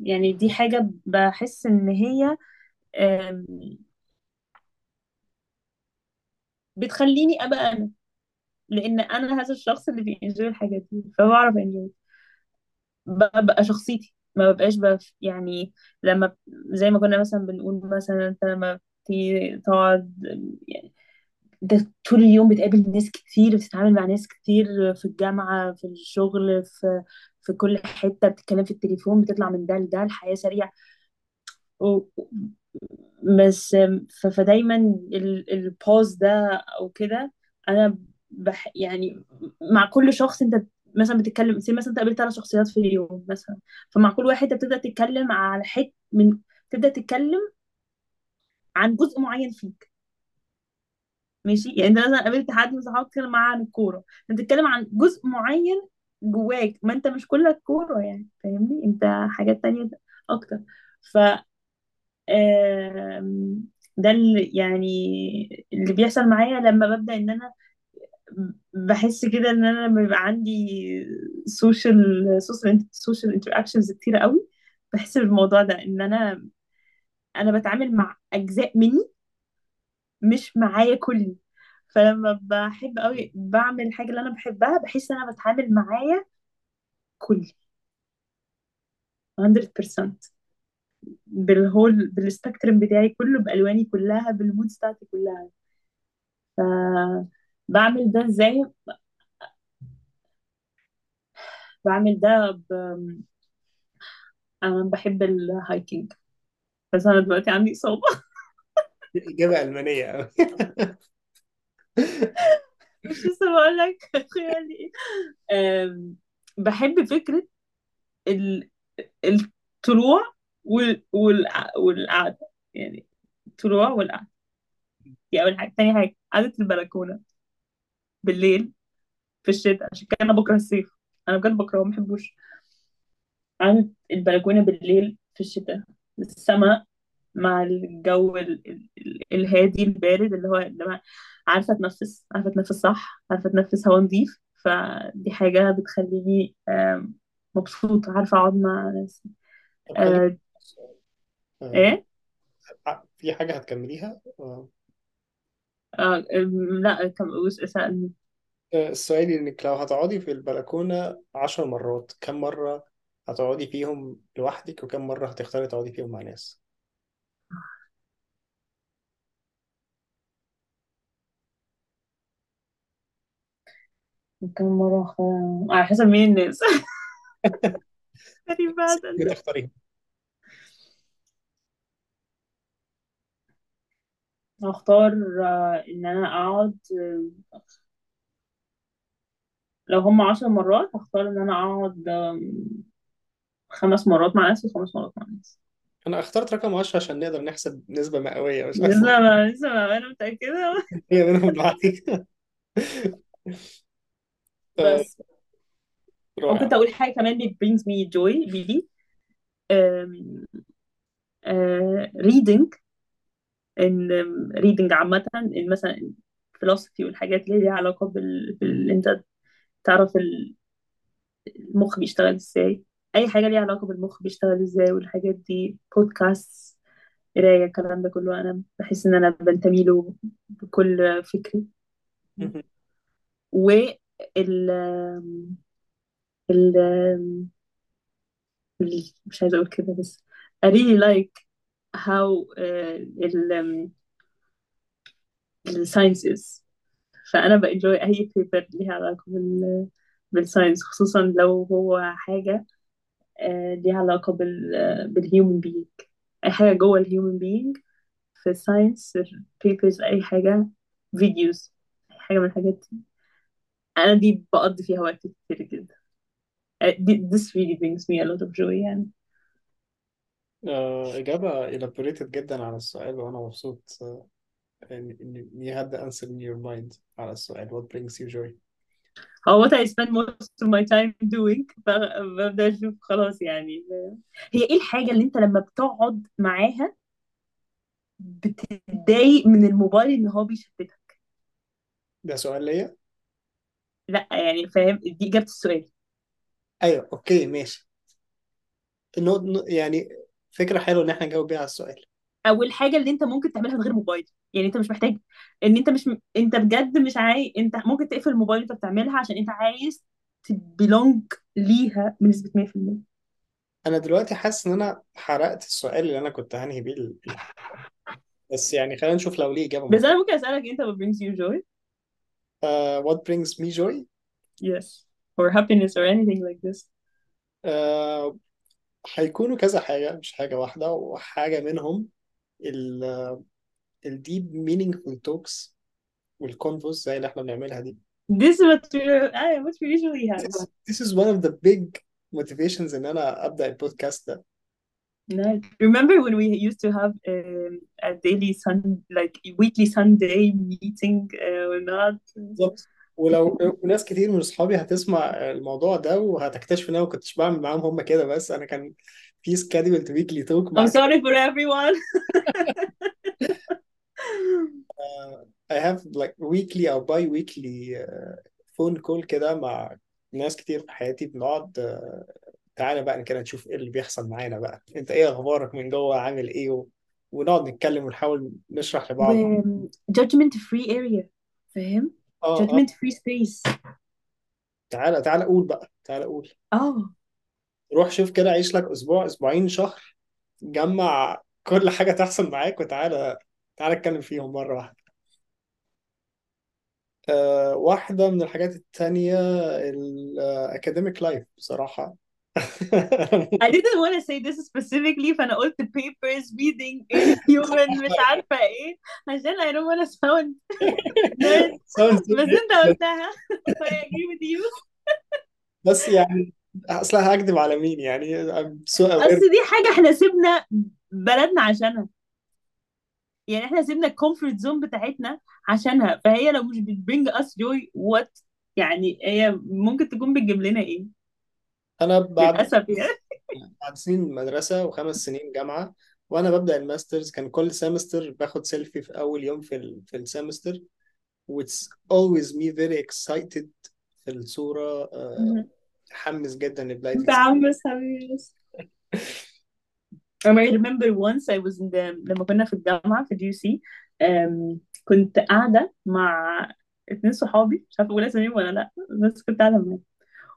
يعني دي حاجة بحس إن هي بتخليني أبقى أنا. لأن أنا هذا الشخص اللي بينجوي الحاجات دي فبعرف أنجوي. ببقى شخصيتي. ما ببقاش بف يعني لما زي ما كنا مثلا بنقول مثلا أنت لما تيجي تقعد يعني انت طول اليوم بتقابل ناس كتير بتتعامل مع ناس كتير في الجامعة في الشغل في في كل حتة بتتكلم في التليفون بتطلع من ده لده الحياة سريعة. و... بس ف... فدايما ال... البوز ده أو كده أنا بح... يعني مع كل شخص أنت مثلا بتتكلم مثلا أنت قابلت ثلاث شخصيات في اليوم مثلا فمع كل واحد أنت بتبدا تتكلم على حتة من تبدأ تتكلم عن جزء معين فيك. ماشي؟ يعني انت مثلا قابلت حد من صحابك تتكلم معاه عن الكورة انت بتتكلم عن جزء معين جواك ما انت مش كلك كورة يعني فاهمني؟ انت حاجات تانية أكتر. ف ده اللي يعني اللي بيحصل معايا لما ببدأ إن أنا بحس كده إن أنا لما بيبقى عندي social social social interactions كتير قوي بحس بالموضوع ده إن أنا أنا بتعامل مع أجزاء مني مش معايا كلي فلما بحب قوي بعمل الحاجة اللي أنا بحبها بحس إن أنا بتعامل معايا كلي 100% بال whole بال spectrum بتاعي كله بألواني كلها بال moods بتاعتي كلها. ف بعمل ده إزاي؟ بعمل ده ب... أنا بحب ال hiking بس أنا دلوقتي عندي إصابة. إجابة ألمانية. أوي مش لسه بقول لك خيالي. بحب فكرة ال... الطلوع وال... والع... والقعدة. يعني الطلوع والقعدة. دي أول حاجة. تاني حاجة قعدة البلكونة بالليل في الشتاء عشان كده أنا بكره الصيف. أنا بجد بكرهه ما بحبوش. قعدة البلكونة بالليل في الشتاء. السماء مع الجو ال... ال... الهادي البارد اللي هو لما عارفة اتنفس عارفة اتنفس صح عارفة اتنفس هوا نظيف فدي حاجة بتخليني مبسوطة عارفة أقعد مع ناس. طب خليك آه... آه، إيه؟ في حاجة هتكمليها؟ آه، آه... لا كم سألني آه، السؤال إنك لو هتقعدي في البلكونة عشر مرات كم مرة هتقعدي فيهم لوحدك وكم مرة هتختاري تقعدي فيهم مع ناس؟ كم مرة خ... على حسب مين الناس. غريب كده اختاريهم. هختار آه، إن أنا أقعد آه، لو هم عشر مرات هختار إن أنا أقعد آم، خمس مرات مع ناس وخمس مرات مع ناس أنا اخترت رقم عشرة عشان نقدر نحسب نسبة مئوية مش لسه ما لسه ما أنا متأكدة. هي منهم لوحدك آه، بس. رائع ممكن تقول حاجة كمان اللي brings me joy really um, uh, reading. إن reading عامة إن مثلا philosophy والحاجات اللي ليها علاقة بال, بال... أنت تعرف ال- المخ بيشتغل إزاي. أي حاجة ليها علاقة بالمخ بيشتغل إزاي والحاجات دي. بودكاست قراية الكلام ده كله أنا بحس إن أنا بنتمي له بكل فكري. وال ال ال- مش عايزة أقول كده بس I really like how uh, ال ال science is. فأنا ب enjoy أي paper ليها علاقة بال بال science خصوصا لو هو حاجة آه، ليها علاقة بال بال human being أي حاجة جوه ال human being في ال science papers أي حاجة videos أي حاجة من الحاجات دي. أنا دي بقضي فيها وقت كتير جدا. آه، دي- this really brings me a lot of joy يعني. آه، إجابة elaborated جدا على السؤال وأنا مبسوط آه، إن إن you had the answer in your mind على السؤال. What brings you joy? هو what I spend most of my time doing فببدأ أشوف خلاص يعني. هي إيه الحاجة اللي أنت لما بتقعد معاها بتتضايق من الموبايل إن هو بيشتتك؟ ده سؤال ليا؟ لا يعني فاهم؟ دي إجابة السؤال. أيوه أوكي ماشي. النقط يعني فكرة حلوة إن إحنا نجاوب بيها على السؤال. أو الحاجة اللي أنت ممكن تعملها من غير موبايل. يعني أنت مش محتاج إن أنت مش أنت بجد مش عايز أنت ممكن تقفل الموبايل وأنت بتعملها عشان أنت عايز تبلونج ليها بنسبة 100% أنا دلوقتي حاسس إن أنا حرقت السؤال اللي أنا كنت هنهي بيه ال- بس يعني خلينا نشوف لو ليه إجابة بس مختلفة أنا ممكن أسألك أنت what brings you joy uh, what brings me joy yes or happiness or anything like this uh, هيكونوا كذا حاجة مش حاجة واحدة وحاجة منهم ال ال deep meaningful talks والconvos زي اللي احنا بنعملها دي This is what we آه, what we usually this have. is, this is one of the big motivations ان انا ابدا البودكاست ده Nice. Remember when we used to have um, a daily sun, like weekly Sunday meeting uh, or not? بالظبط ولو وناس كتير من اصحابي هتسمع الموضوع ده وهتكتشف ان انا ما كنتش بعمل معاهم هم كده بس انا كان في scheduled weekly talk I'm مع sorry for everyone. I have like weekly او bi weekly phone call كده مع ناس كتير في حياتي بنقعد آه، تعالى بقى كده نشوف إيه اللي بيحصل معانا بقى. أنت إيه أخبارك؟ من جوه عامل إيه؟ و... ونقعد نتكلم ونحاول نشرح لبعض. و judgment free area فاهم؟ آه آه. judgment free space. تعالى تعالى قول بقى تعالى قول. آه. روح شوف كده عيش لك أسبوع أسبوعين شهر جمع كل حاجة تحصل معاك وتعالى تعالى اتكلم فيهم مرة واحدة. أه واحدة من الحاجات التانية الأكاديميك لايف بصراحة. I didn't want to say this specifically فأنا قلت papers reading human مش عارفة إيه. عشان I don't want to sound بس. أنت قلتها. I agree with you. بس يعني أصلا هكدب على مين يعني؟ I'm so aware. أصل دي حاجة إحنا سيبنا بلدنا عشانها. يعني إحنا سيبنا ال comfort zone بتاعتنا عشانها. فهي لو مش بت bring us joy what يعني هي ممكن تكون بتجيب لنا إيه؟ أنا بعد للأسف يعني. بعد سنين مدرسة وخمس سنين جامعة وأنا ببدأ ال masters كان كل semester باخد سيلفي في أول يوم في ال في ال semester which always me very excited في الصورة آه، مهم. متحمس جدا لبداية السنة متحمس حبيبي. I remember once I was in the لما كنا في الجامعة في ال GUC كنت قاعدة مع اتنين صحابي مش عارفة أقول اساميهم ولا لأ بس كنت قاعدة معاهم.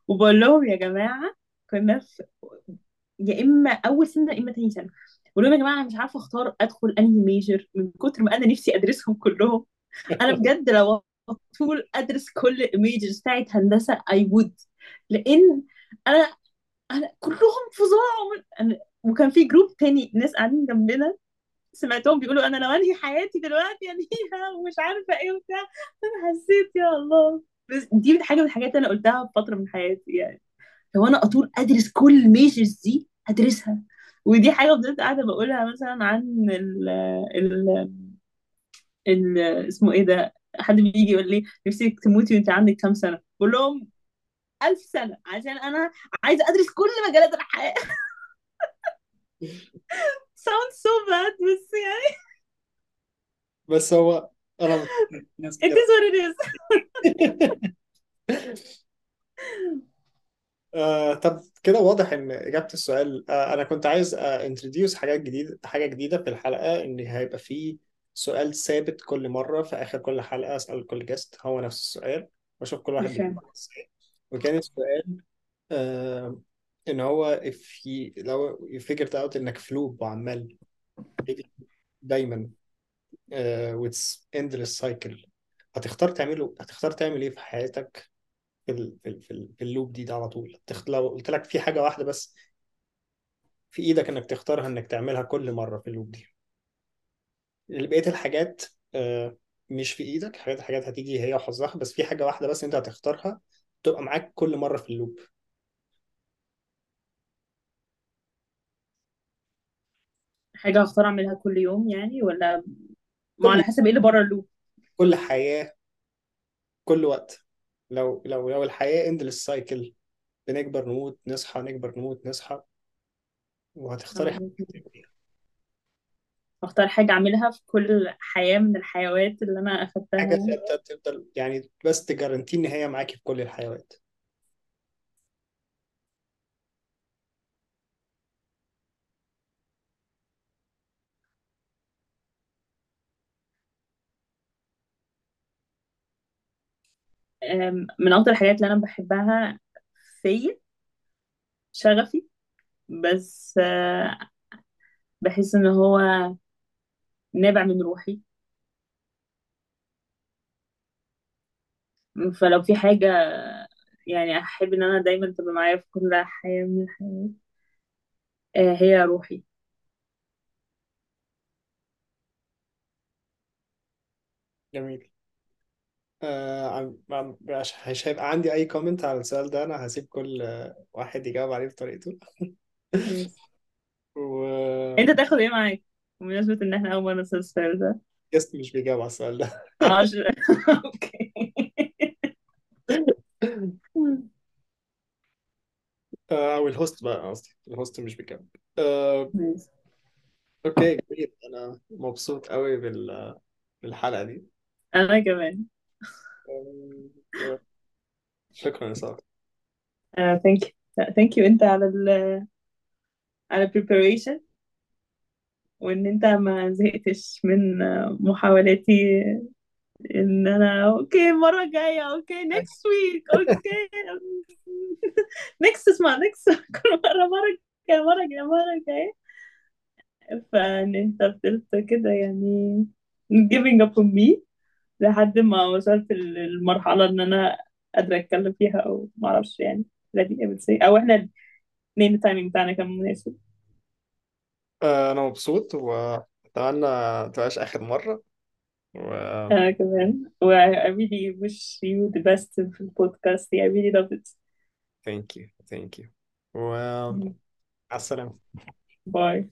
وبقول لهم يا جماعة كنا في يا إما أول سنة يا إما تاني سنة. بقول لهم يا جماعة أنا مش عارفة أختار أدخل أنهي major من كتر ما أنا نفسي أدرسهم كلهم. أنا بجد لو طول أدرس كل ال majors بتاعت هندسة I would. لأن أنا أنا كلهم فظاع. من- أنا وكان في group تاني ناس قاعدين جنبنا سمعتهم بيقولوا أنا لو أنهي حياتي دلوقتي أنهيها ومش عارفة إيه وبتاع. أنا حسيت يا الله. بس دي حاجة من الحاجات اللي أنا قلتها في فترة من حياتي يعني لو أنا أطول أدرس كل ال majors دي أدرسها. ودي حاجة فضلت قاعدة بقولها مثلا عن ال ال ال اسمه إيه ده حد بيجي يقول لي نفسك تموتي وأنت عندك كام سنة؟ بقول لهم ألف سنة عشان أنا عايزة أدرس كل مجالات الحياة. Sounds so bad بس يعني. بس هو it is what it is. آه طب كده واضح إن إجابة السؤال آه أنا كنت عايز انتروديوس حاجات جديده حاجة جديدة في الحلقة إن هيبقى في سؤال ثابت كل مرة في آخر كل حلقة أسأل كل جست هو نفس السؤال وأشوف كل واحد بيجاوب إزاي. وكان السؤال آه إن هو if he لو you figured out إنك في لوب وعمال دايما. With endless cycle. هتختار تعمله هتختار تعمل إيه في حياتك في ال... في ال... في, ال... في اللوب دي ده على طول؟ تخ... لو قلت لك في حاجة واحدة بس في إيدك إنك تختارها إنك تعملها كل مرة في اللوب دي. بقية الحاجات آه مش في إيدك حاجات حاجات هتيجي هي وحظها بس في حاجة واحدة بس أنت هتختارها تبقى معاك كل مرة في اللوب. حاجة هختار أعملها كل يوم يعني ولا ما على حسب إيه اللي بره اللوب. كل حياة كل وقت. لو لو لو الحياة endless cycle بنكبر نموت نصحى نكبر نموت نصحى وهتختاري حاجة تعمليها اختار حاجة أعملها في كل حياة من الحيوات اللي أنا أخدتها حاجة يعني. ثابتة تفضل يعني بس تجارنتي إن هي معاكي في كل الحيوات. من أكتر الحاجات اللي أنا بحبها فيا شغفي بس آه، بحس إن هو نابع من روحي. فلو في حاجة يعني أحب إن أنا دايما تبقى معايا في كل حياة من الحياة هي روحي. جميل. آه عم عم مش مش هيبقى عندي أي comment على السؤال ده أنا هسيب كل آه، واحد يجاوب عليه بطريقته. و أنت تاخد إيه معاك؟ بمناسبة إن إحنا أول مرة نسأل السؤال ده. guest مش بيجاوب على السؤال ده. عش... okay. آه، أو ال host بقى قصدي. ال host مش بيجاوب. آه. okay جميل. أنا مبسوط قوي بال بالحلقة دي. أنا كمان. شكرا يا سارة thank you thank you انت على ال على preparation. وان انت ما زهقتش من آه، محاولاتي ان أنا okay المره الجايه okay next week. okay next اسمع next. كل مرة مرة الجايه مرة الجايه مرة الجايه فان انت فضلت كده يعني giving up on me. لحد ما وصلت للمرحله إن أنا قادرة أتكلم فيها أو ما أعرفش يعني ready I would say. أو إحنا الاثنين التايمينج بتاعنا كان مناسب. آه، أنا مبسوط وأتمنى ما تبقاش آخر مرة. و أنا كمان. و I really wish you the best في البودكاست I really love it. Thank you. Thank you. ومع السلامة. Bye.